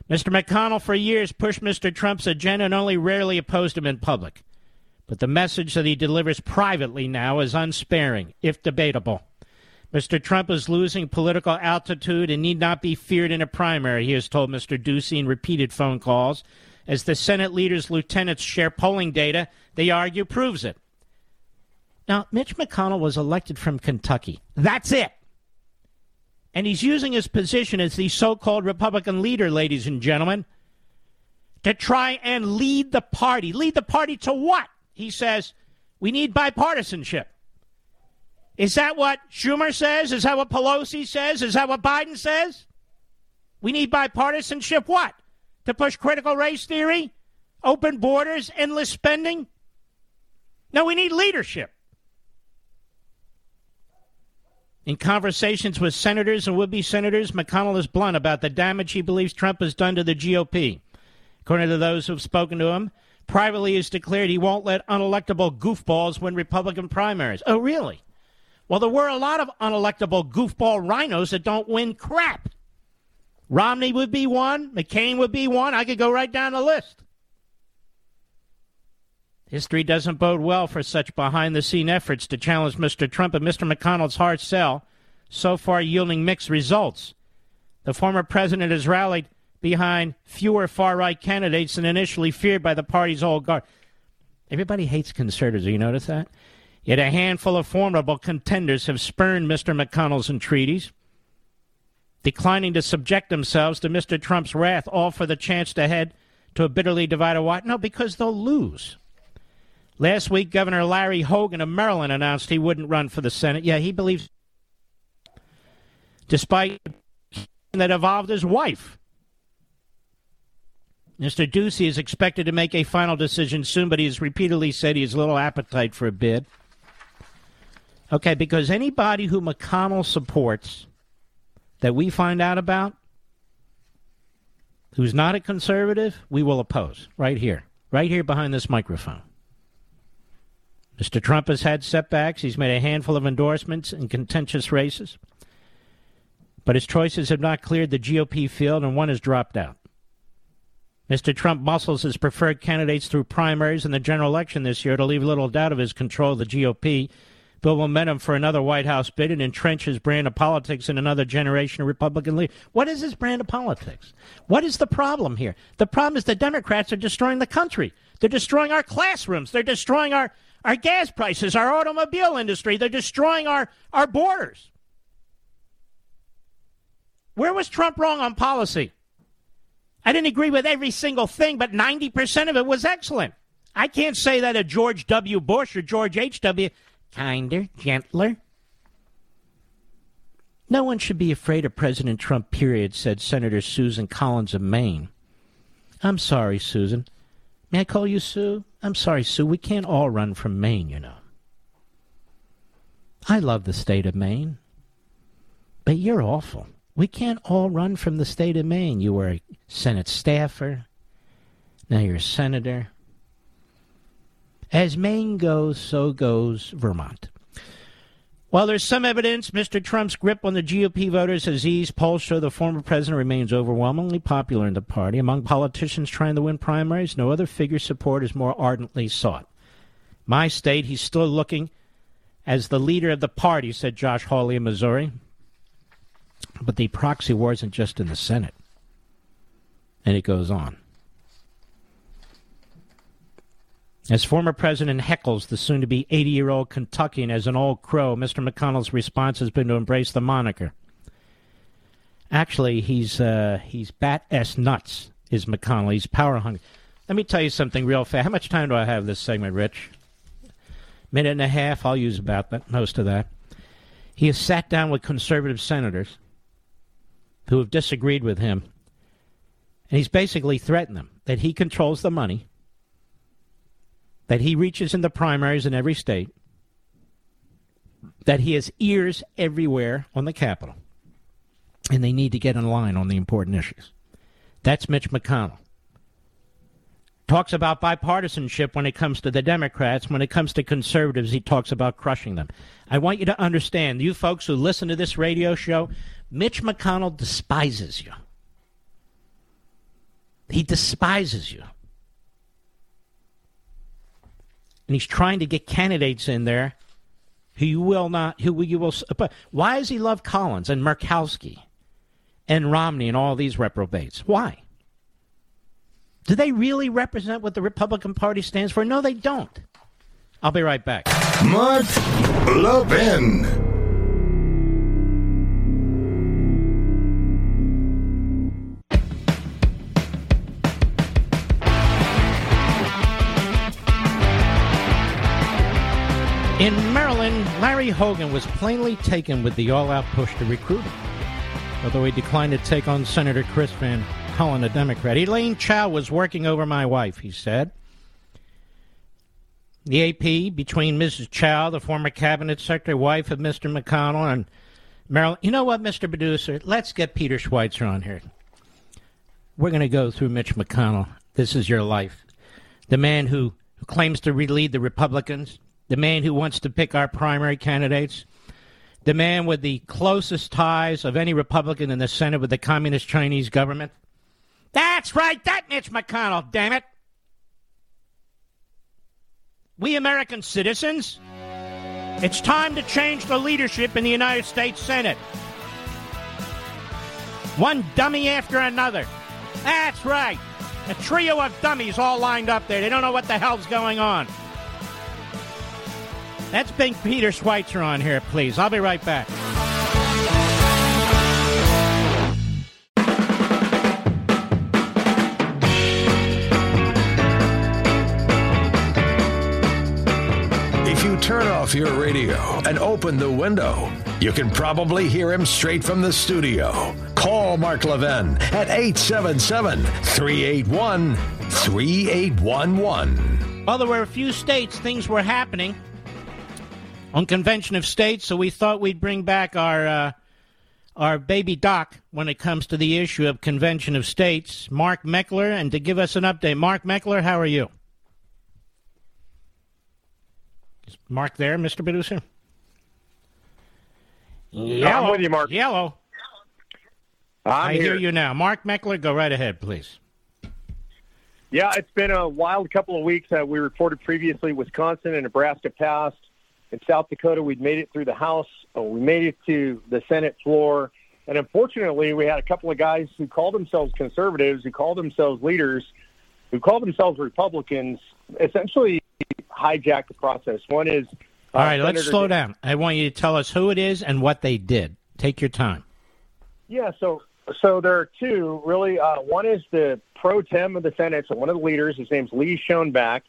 [SPEAKER 1] Mr. McConnell, for years, pushed Mr. Trump's agenda and only rarely opposed him in public. But the message that he delivers privately now is unsparing, if debatable. Mr. Trump is losing political altitude and need not be feared in a primary, he has told Mr. Ducey in repeated phone calls. As the Senate leader's lieutenants share polling data, they argue proves it. Now, Mitch McConnell was elected from Kentucky. That's it. And he's using his position as the so called Republican leader, ladies and gentlemen, to try and lead the party. Lead the party to what? He says, we need bipartisanship. Is that what Schumer says? Is that what Pelosi says? Is that what Biden says? We need bipartisanship. What? To push critical race theory, open borders, endless spending? No, we need leadership. In conversations with senators and would be senators, McConnell is blunt about the damage he believes Trump has done to the GOP. According to those who have spoken to him, privately has declared he won't let unelectable goofballs win Republican primaries. Oh, really? Well, there were a lot of unelectable goofball RINOs that don't win crap. Romney would be one, McCain would be one. I could go right down the list. History doesn't bode well for such behind the scene efforts to challenge Mr. Trump and Mr. McConnell's hard sell, so far yielding mixed results. The former president has rallied behind fewer far right candidates than initially feared by the party's old guard. Everybody hates conservatives. You notice that? Yet a handful of formidable contenders have spurned Mr. McConnell's entreaties, declining to subject themselves to Mr. Trump's wrath, all for the chance to head to a bitterly divided Washington? No, because they'll lose. Last week, Governor Larry Hogan of Maryland announced he wouldn't run for the Senate. Yeah, he believes, despite that involved his wife. Mr. Ducey is expected to make a final decision soon, but he has repeatedly said he has little appetite for a bid. Okay, because anybody who McConnell supports that we find out about who's not a conservative, we will oppose right here, right here behind this microphone. Mr. Trump has had setbacks. He's made a handful of endorsements in contentious races, but his choices have not cleared the GOP field, and one has dropped out. Mr. Trump muscles his preferred candidates through primaries in the general election this year to leave little doubt of his control of the GOP build momentum for another White House bid and entrench his brand of politics in another generation of Republican leaders. What is his brand of politics? What is the problem here? The problem is the Democrats are destroying the country. They're destroying our classrooms. They're destroying our, our gas prices, our automobile industry. They're destroying our, our borders. Where was Trump wrong on policy? I didn't agree with every single thing, but 90% of it was excellent. I can't say that of George W. Bush or George H.W kinder, gentler. No one should be afraid of President Trump, period, said Senator Susan Collins of Maine. I'm sorry, Susan. May I call you Sue? I'm sorry, Sue. We can't all run from Maine, you know. I love the state of Maine. But you're awful. We can't all run from the state of Maine. You were a Senate staffer. Now you're a senator. As Maine goes, so goes Vermont. While there's some evidence Mr. Trump's grip on the GOP voters has eased, polls show the former president remains overwhelmingly popular in the party. Among politicians trying to win primaries, no other figure support is more ardently sought. My state, he's still looking as the leader of the party, said Josh Hawley of Missouri. But the proxy war isn't just in the Senate. And it goes on. As former President heckles the soon to be 80 year old Kentuckian as an old crow, Mr. McConnell's response has been to embrace the moniker. Actually, he's, uh, he's bat s nuts, is McConnell. He's power hungry. Let me tell you something real fast. How much time do I have this segment, Rich? Minute and a half. I'll use about that, most of that. He has sat down with conservative senators who have disagreed with him, and he's basically threatened them that he controls the money that he reaches in the primaries in every state, that he has ears everywhere on the Capitol, and they need to get in line on the important issues. That's Mitch McConnell. Talks about bipartisanship when it comes to the Democrats. When it comes to conservatives, he talks about crushing them. I want you to understand, you folks who listen to this radio show, Mitch McConnell despises you. He despises you. And he's trying to get candidates in there who you will not, who you will. But why does he love Collins and Murkowski and Romney and all these reprobates? Why? Do they really represent what the Republican Party stands for? No, they don't. I'll be right back.
[SPEAKER 4] Mark Levin.
[SPEAKER 1] Larry Hogan was plainly taken with the all out push to recruit him. Although he declined to take on Senator Chris Van Hollen, a Democrat. Elaine Chao was working over my wife, he said. The AP, between Mrs. Chao, the former cabinet secretary, wife of Mr. McConnell, and Maryland. You know what, Mr. Producer? Let's get Peter Schweizer on here. We're going to go through Mitch McConnell. This is your life. The man who, who claims to lead the Republicans, the man who wants to pick our primary candidates, the man with the closest ties of any Republican in the Senate with the Communist Chinese government. That's right, that Mitch McConnell, damn it. We American citizens, it's time to change the leadership in the United States Senate. One dummy after another. That's right. A trio of dummies all lined up there. They don't know what the hell's going on. That's Bing Peter Schweizer on here, please. I'll be right back.
[SPEAKER 5] If you turn off your radio and open the window, you can probably hear him straight from the studio. Call Mark Levin at 877 381 3811.
[SPEAKER 1] Well, there were a few states things were happening on Convention of States, so we thought we'd bring back our uh, our baby doc when it comes to the issue of Convention of States, Mark Meckler, and to give us an update. Mark Meckler, how are you? Is Mark there, Mr. Producer? Yellow.
[SPEAKER 21] I'm with you, Mark.
[SPEAKER 1] Yellow.
[SPEAKER 21] I'm
[SPEAKER 1] I hear
[SPEAKER 21] here.
[SPEAKER 1] you now. Mark Meckler, go right ahead, please.
[SPEAKER 21] Yeah, it's been a wild couple of weeks. Uh, we reported previously Wisconsin and Nebraska passed. In South Dakota, we'd made it through the House. Uh, we made it to the Senate floor. And unfortunately, we had a couple of guys who called themselves conservatives, who called themselves leaders, who called themselves Republicans, essentially hijack the process. One is. uh,
[SPEAKER 1] All right, let's slow down. I want you to tell us who it is and what they did. Take your time.
[SPEAKER 21] Yeah, so so there are two really. Uh, one is the pro tem of the Senate, so one of the leaders. His name's Lee Schoenbeck,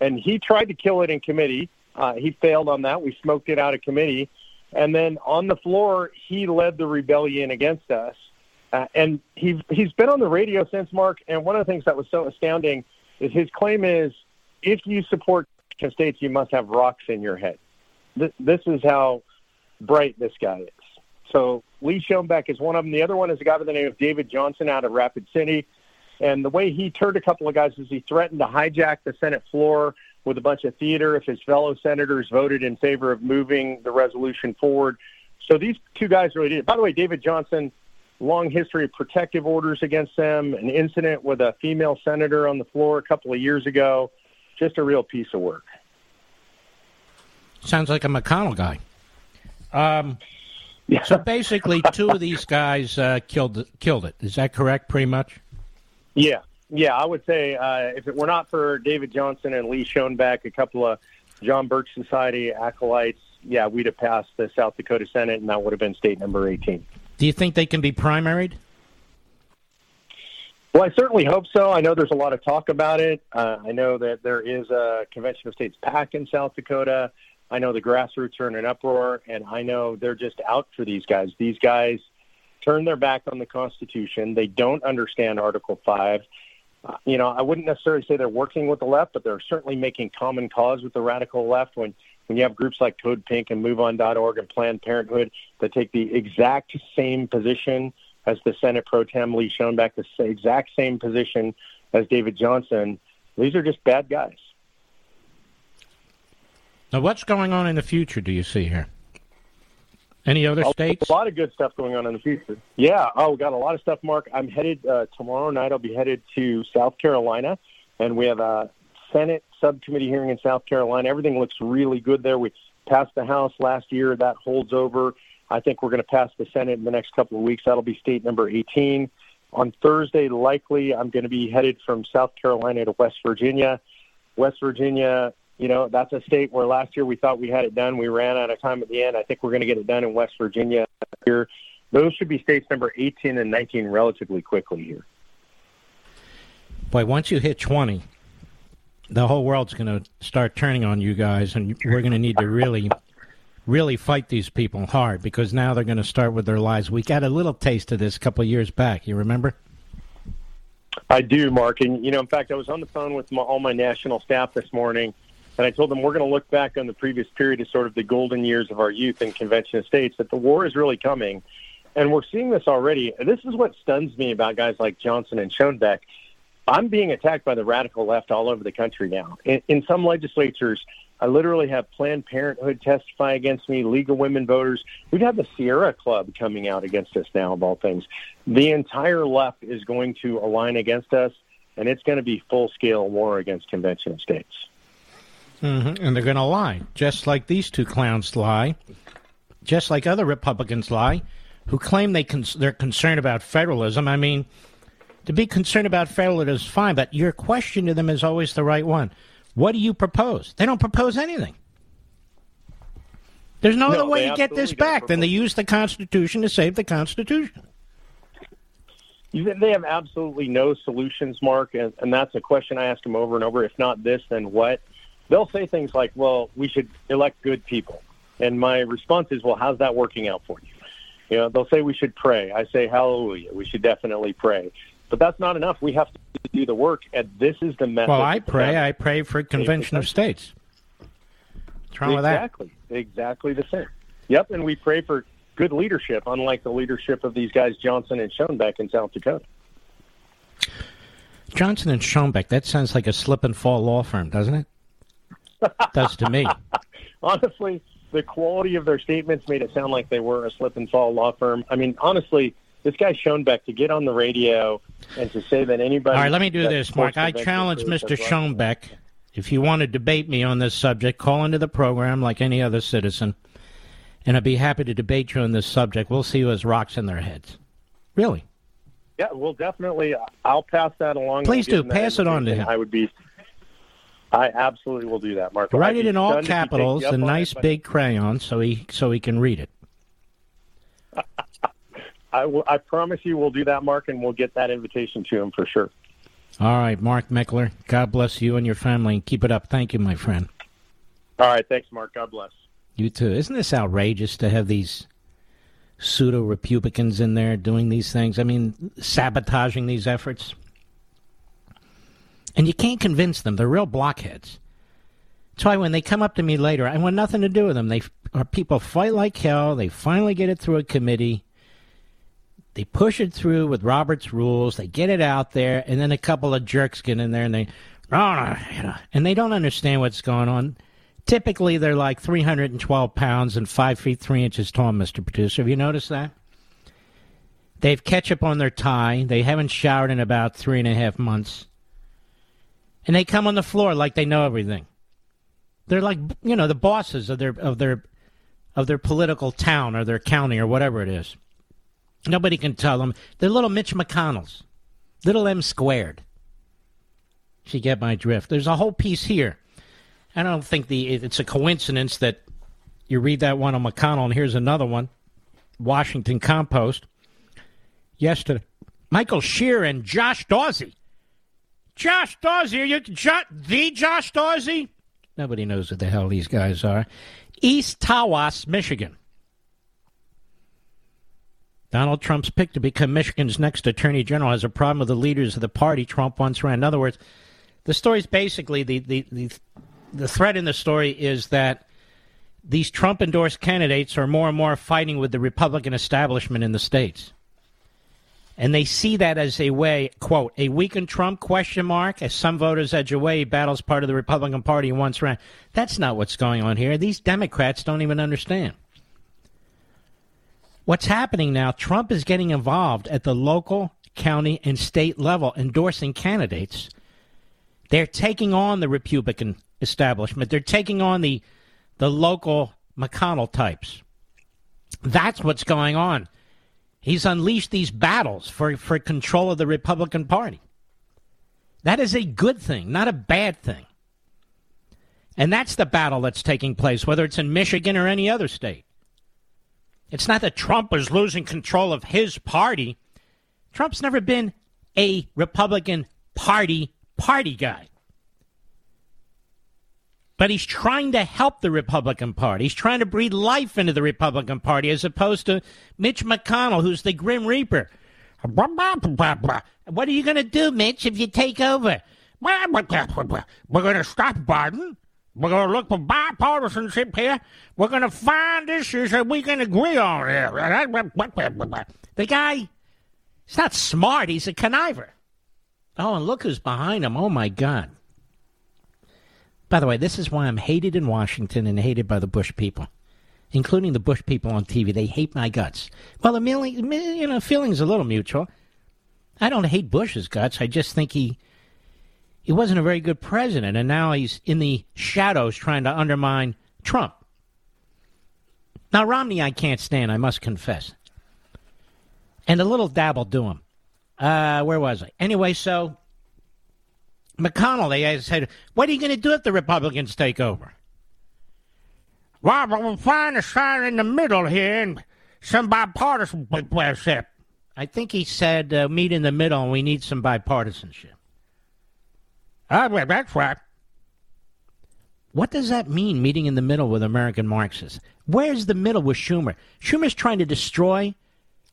[SPEAKER 21] and he tried to kill it in committee. Uh, he failed on that. We smoked it out of committee, and then on the floor, he led the rebellion against us. Uh, and he he's been on the radio since Mark. And one of the things that was so astounding is his claim is, if you support states, you must have rocks in your head. This, this is how bright this guy is. So Lee Schoenbeck is one of them. The other one is a guy by the name of David Johnson out of Rapid City. And the way he turned a couple of guys is he threatened to hijack the Senate floor with a bunch of theater if his fellow senators voted in favor of moving the resolution forward. So these two guys really did. By the way, David Johnson, long history of protective orders against them, an incident with a female senator on the floor a couple of years ago. Just a real piece of work.
[SPEAKER 1] Sounds like a McConnell guy. Um, So basically, two of these guys uh, killed killed it. Is that correct? Pretty much.
[SPEAKER 21] Yeah, yeah. I would say uh, if it were not for David Johnson and Lee Schoenbeck, a couple of John Birch Society acolytes, yeah, we'd have passed the South Dakota Senate, and that would have been state number 18.
[SPEAKER 1] Do you think they can be primaried?
[SPEAKER 21] Well, I certainly hope so. I know there's a lot of talk about it. Uh, I know that there is a Convention of States PAC in South Dakota. I know the grassroots are in an uproar, and I know they're just out for these guys. These guys turn their back on the Constitution. They don't understand Article 5. Uh, you know, I wouldn't necessarily say they're working with the left, but they're certainly making common cause with the radical left when, when you have groups like Code Pink and MoveOn.org and Planned Parenthood that take the exact same position as the Senate Pro Tem Lee Schoenbeck, the exact same position as David Johnson. These are just bad guys.
[SPEAKER 1] Now, what's going on in the future? Do you see here? Any other states?
[SPEAKER 21] A lot of good stuff going on in the future. Yeah. Oh, we got a lot of stuff, Mark. I'm headed uh, tomorrow night. I'll be headed to South Carolina, and we have a Senate subcommittee hearing in South Carolina. Everything looks really good there. We passed the House last year. That holds over. I think we're going to pass the Senate in the next couple of weeks. That'll be state number 18. On Thursday, likely, I'm going to be headed from South Carolina to West Virginia. West Virginia, you know, that's a state where last year we thought we had it done. We ran out of time at the end. I think we're going to get it done in West Virginia here. Those should be states number 18 and 19 relatively quickly here.
[SPEAKER 1] Boy, once you hit 20, the whole world's going to start turning on you guys, and we're going to need to really, really fight these people hard because now they're going to start with their lives. We got a little taste of this a couple of years back. You remember?
[SPEAKER 21] I do, Mark. And, you know, in fact, I was on the phone with my, all my national staff this morning, and I told them we're going to look back on the previous period as sort of the golden years of our youth in Convention States, that the war is really coming. And we're seeing this already. This is what stuns me about guys like Johnson and Schoenbeck. I'm being attacked by the radical left all over the country now. In, in some legislatures, I literally have Planned Parenthood testify against me, League of Women Voters. We've had the Sierra Club coming out against us now, of all things. The entire left is going to align against us, and it's going to be full scale war against Convention States.
[SPEAKER 1] Hmm And they're going to lie, just like these two clowns lie, just like other Republicans lie, who claim they con- they're concerned about federalism. I mean, to be concerned about federalism is fine, but your question to them is always the right one. What do you propose? They don't propose anything. There's no,
[SPEAKER 21] No,
[SPEAKER 1] other way to get this back than to use the Constitution to save the Constitution.
[SPEAKER 21] You- They have absolutely no solutions, Mark, and, and that's a question I ask them over and over. If not this, then what? They'll say things like, "Well, we should elect good people," and my response is, "Well, how's that working out for you?" You know, they'll say we should pray. I say, "Hallelujah!" We should definitely pray, but that's not enough. We have to do the work, and this is the message.
[SPEAKER 1] Well, I pray. I pray for a convention of states. What's wrong with that?
[SPEAKER 21] Exactly, exactly the same. Yep, and we pray for good leadership, unlike the leadership of these guys Johnson and Schoenbeck in South Dakota.
[SPEAKER 1] Johnson and Schoenbeck. That sounds like a slip and fall law firm, doesn't it? Does to me.
[SPEAKER 21] honestly, the quality of their statements made it sound like they were a slip and fall law firm. I mean, honestly, this guy Schoenbeck to get on the radio and to say that anybody.
[SPEAKER 1] All right, let me do this, Mark. I challenge Mr. Schoenbeck. If you want to debate me on this subject, call into the program like any other citizen, and I'd be happy to debate you on this subject. We'll see who has rocks in their heads. Really?
[SPEAKER 21] Yeah, well, definitely. Uh, I'll pass that along.
[SPEAKER 1] Please do. Pass it on to him.
[SPEAKER 21] I would be. I absolutely will do that, Mark.
[SPEAKER 1] Write it in all
[SPEAKER 21] stunned if he takes
[SPEAKER 1] capitals,
[SPEAKER 21] you up
[SPEAKER 1] a
[SPEAKER 21] it,
[SPEAKER 1] nice big crayon, so he so he can read it.
[SPEAKER 21] I, will, I promise you, we'll do that, Mark, and we'll get that invitation to him for sure.
[SPEAKER 1] All right, Mark Meckler. God bless you and your family, and keep it up. Thank you, my friend.
[SPEAKER 21] All right, thanks, Mark. God bless.
[SPEAKER 1] You too. Isn't this outrageous to have these pseudo Republicans in there doing these things? I mean, sabotaging these efforts. And you can't convince them. They're real blockheads. That's why when they come up to me later, I want nothing to do with them. They people fight like hell. They finally get it through a committee. They push it through with Robert's rules. They get it out there, and then a couple of jerks get in there and they, no, you know, and they don't understand what's going on. Typically, they're like 312 pounds and five feet three inches tall, Mr. Producer. Have you noticed that? They have ketchup on their tie. They haven't showered in about three and a half months. And they come on the floor like they know everything. They're like, you know, the bosses of their of their of their political town or their county or whatever it is. Nobody can tell them. They're little Mitch McConnells, little M squared. If you get my drift, there's a whole piece here. I don't think the it's a coincidence that you read that one on McConnell, and here's another one, Washington Compost. Yesterday, Michael Shear and Josh Dawsey. Josh Dawsey, are you jo- the Josh Dawsey? Nobody knows who the hell these guys are. East Tawas, Michigan. Donald Trump's pick to become Michigan's next attorney general has a problem with the leaders of the party Trump once ran. In other words, the story's basically the, the, the, the thread in the story is that these Trump endorsed candidates are more and more fighting with the Republican establishment in the states. And they see that as a way, quote, a weakened Trump question mark, as some voters edge away, battles part of the Republican Party he once ran. That's not what's going on here. These Democrats don't even understand. What's happening now, Trump is getting involved at the local, county, and state level, endorsing candidates. They're taking on the Republican establishment. They're taking on the the local McConnell types. That's what's going on. He's unleashed these battles for, for control of the Republican Party. That is a good thing, not a bad thing. And that's the battle that's taking place, whether it's in Michigan or any other state. It's not that Trump is losing control of his party. Trump's never been a Republican Party party guy. But he's trying to help the Republican Party. He's trying to breathe life into the Republican Party as opposed to Mitch McConnell, who's the Grim Reaper. What are you going to do, Mitch, if you take over? We're going to stop Biden. We're going to look for bipartisanship here. We're going to find issues that we can agree on here. The guy, he's not smart. He's a conniver. Oh, and look who's behind him. Oh, my God. By the way, this is why I'm hated in Washington and hated by the Bush people, including the Bush people on TV. They hate my guts. Well, the feeling, you know, feeling's a little mutual. I don't hate Bush's guts. I just think he he wasn't a very good president, and now he's in the shadows trying to undermine Trump. Now Romney, I can't stand. I must confess, and a little dabble do him. Uh, where was I? Anyway, so McConnell, they said, what are you going to do if the Republicans take over? Well, we'll find a sign in the middle here and some bipartisan bipartisanship. I think he said, uh, meet in the middle and we need some bipartisanship. Ah, well, that's right. What does that mean, meeting in the middle with American Marxists? Where's the middle with Schumer? Schumer's trying to destroy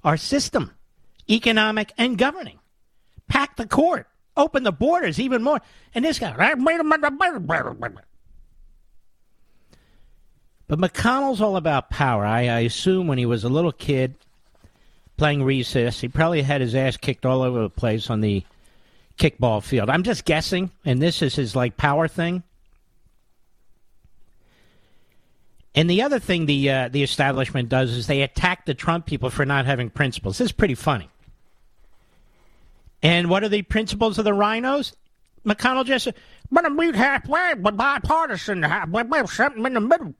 [SPEAKER 1] our system, economic and governing. Pack the court, open the borders even more. And this guy, but McConnell's all about power. I, I assume when he was a little kid playing recess, he probably had his ass kicked all over the place on the kickball field. I'm just guessing, and this is his like power thing. And the other thing the uh, the establishment does is they attack the Trump people for not having principles. This is pretty funny. And what are the principles of the RINOs? McConnell just said, "But to meet halfway, but bipartisan, something in the middle."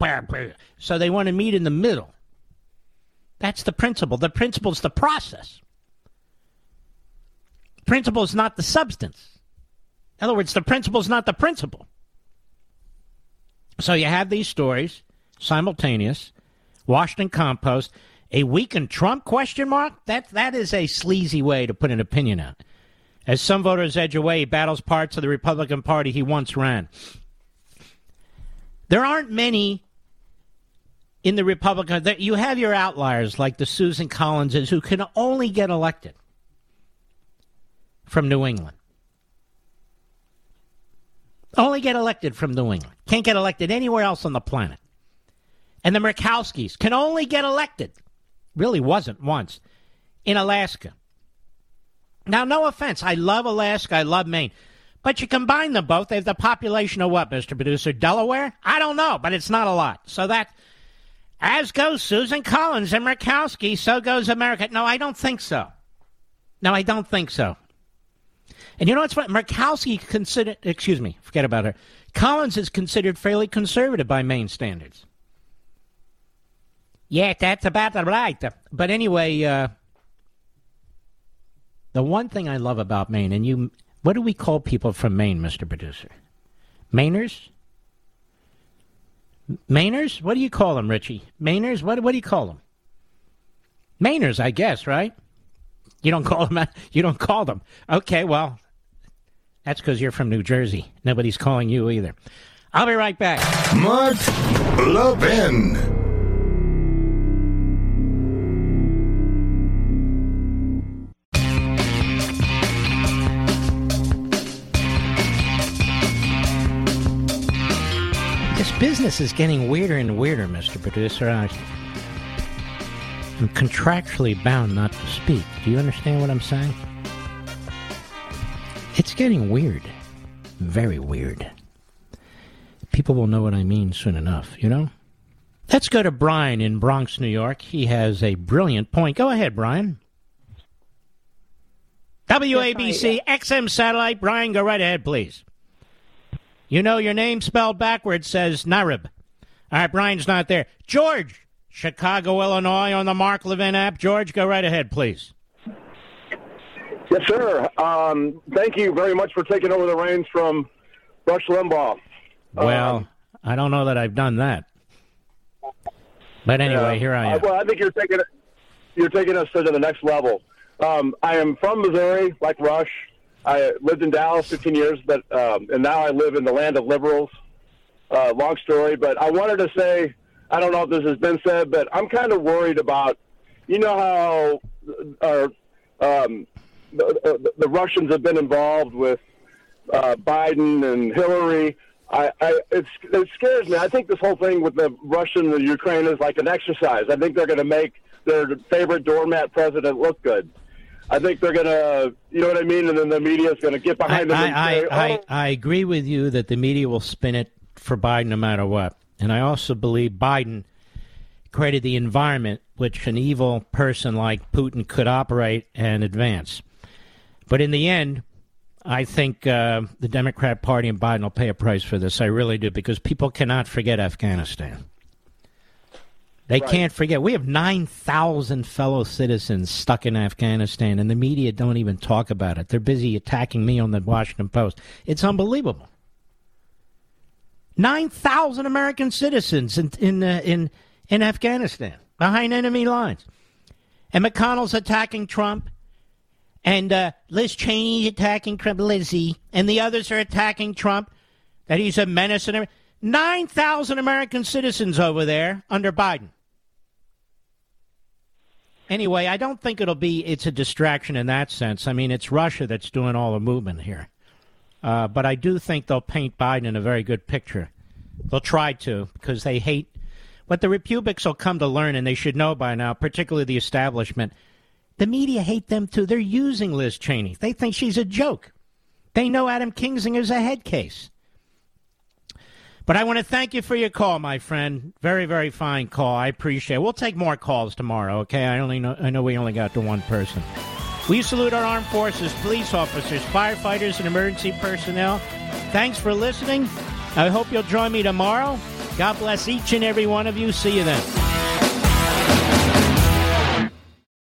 [SPEAKER 1] So they want to meet in the middle. That's the principle. The principle is the process. Principle is not the substance. In other words, the principle is not the principle. So you have these stories simultaneous. Washington Compost, a weakened Trump question mark? That that is a sleazy way to put an opinion out. As some voters edge away, he battles parts of the Republican Party he once ran. There aren't many in the Republican. You have your outliers like the Susan Collinses who can only get elected from New England. Only get elected from New England. Can't get elected anywhere else on the planet. And the Murkowskis can only get elected. Really wasn't once in Alaska. Now, no offense. I love Alaska. I love Maine. But you combine them both, they have the population of what, Mr. Producer? Delaware? I don't know, but it's not a lot. So that, as goes Susan Collins and Murkowski, so goes America. No, I don't think so. No, I don't think so. And you know what's funny? Murkowski considered, excuse me, forget about her. Collins is considered fairly conservative by Maine standards. Yeah, that's about right. But anyway, uh, the one thing I love about Maine, and you, what do we call people from Maine, Mr. Producer? Mainers? Mainers? What do you call them, Richie? Mainers? What, what do you call them? Mainers, I guess, right? You don't call them. You don't call them. Okay, well, that's because you're from New Jersey. Nobody's calling you either. I'll be right back.
[SPEAKER 4] Mark Levin.
[SPEAKER 1] This is getting weirder and weirder, Mr. Producer. I, I'm contractually bound not to speak. Do you understand what I'm saying? It's getting weird. Very weird. People will know what I mean soon enough, you know? Let's go to Brian in Bronx, New York. He has a brilliant point. Go ahead, Brian. WABC, XM Satellite. Brian, go right ahead, please. You know your name spelled backwards says Narib. All right, Brian's not there. George, Chicago, Illinois, on the Mark Levin app. George, go right ahead, please.
[SPEAKER 22] Yes, sir. Um, thank you very much for taking over the reins from Rush Limbaugh.
[SPEAKER 1] Well,
[SPEAKER 22] Um,
[SPEAKER 1] I don't know that I've done that. But anyway,
[SPEAKER 22] Yeah.
[SPEAKER 1] here I
[SPEAKER 22] Uh,
[SPEAKER 1] am.
[SPEAKER 22] well, I think you're taking. You're taking us to the next level. Um, I am from Missouri, like Rush. I lived in Dallas 15 years, but um, and now I live in the land of liberals. Uh, long story, but I wanted to say I don't know if this has been said, but I'm kind of worried about. You know how our um, the, the, Russians have been involved with uh, Biden and Hillary. I, I it scares me. I think this whole thing with the Russian and the Ukraine is like an exercise. I think they're going to make their favorite doormat president look good. I think they're going to, you know what I mean, and then the media is going to get behind them and
[SPEAKER 1] I,
[SPEAKER 22] say,
[SPEAKER 1] I,
[SPEAKER 22] "Oh,
[SPEAKER 1] I, I agree with you that the media will spin it for Biden no matter what. And I also believe Biden created the environment which an evil person like Putin could operate and advance. But in the end, I think uh, the Democrat Party and Biden will pay a price for this. I really do, because people cannot forget Afghanistan. They
[SPEAKER 22] Right.
[SPEAKER 1] can't forget. We have 9,000 fellow citizens stuck in Afghanistan, and the media don't even talk about it. They're busy attacking me on the Washington Post. It's unbelievable. 9,000 American citizens in, in, uh, in, in Afghanistan behind enemy lines. And McConnell's attacking Trump. And uh, Liz Cheney's attacking Trump, Lizzie. And the others are attacking Trump, that he's a menace and everything. 9,000 American citizens over there under Biden. Anyway, I don't think it'll be, it's a distraction in that sense. I mean, it's Russia that's doing all the movement here. Uh, but I do think they'll paint Biden a very good picture. They'll try to because they hate what the Republicans will come to learn, and they should know by now, particularly the establishment. The media hate them too. They're using Liz Cheney. They think she's a joke. They know Adam Kinzinger's a head case. But I want to thank you for your call, my friend. Very, very fine call. I appreciate it. We'll take more calls tomorrow, okay? I only know I know we only got to one person. We salute our armed forces, police officers, firefighters, and emergency personnel. Thanks for listening. I hope you'll join me tomorrow. God bless each and every one of you. See you then.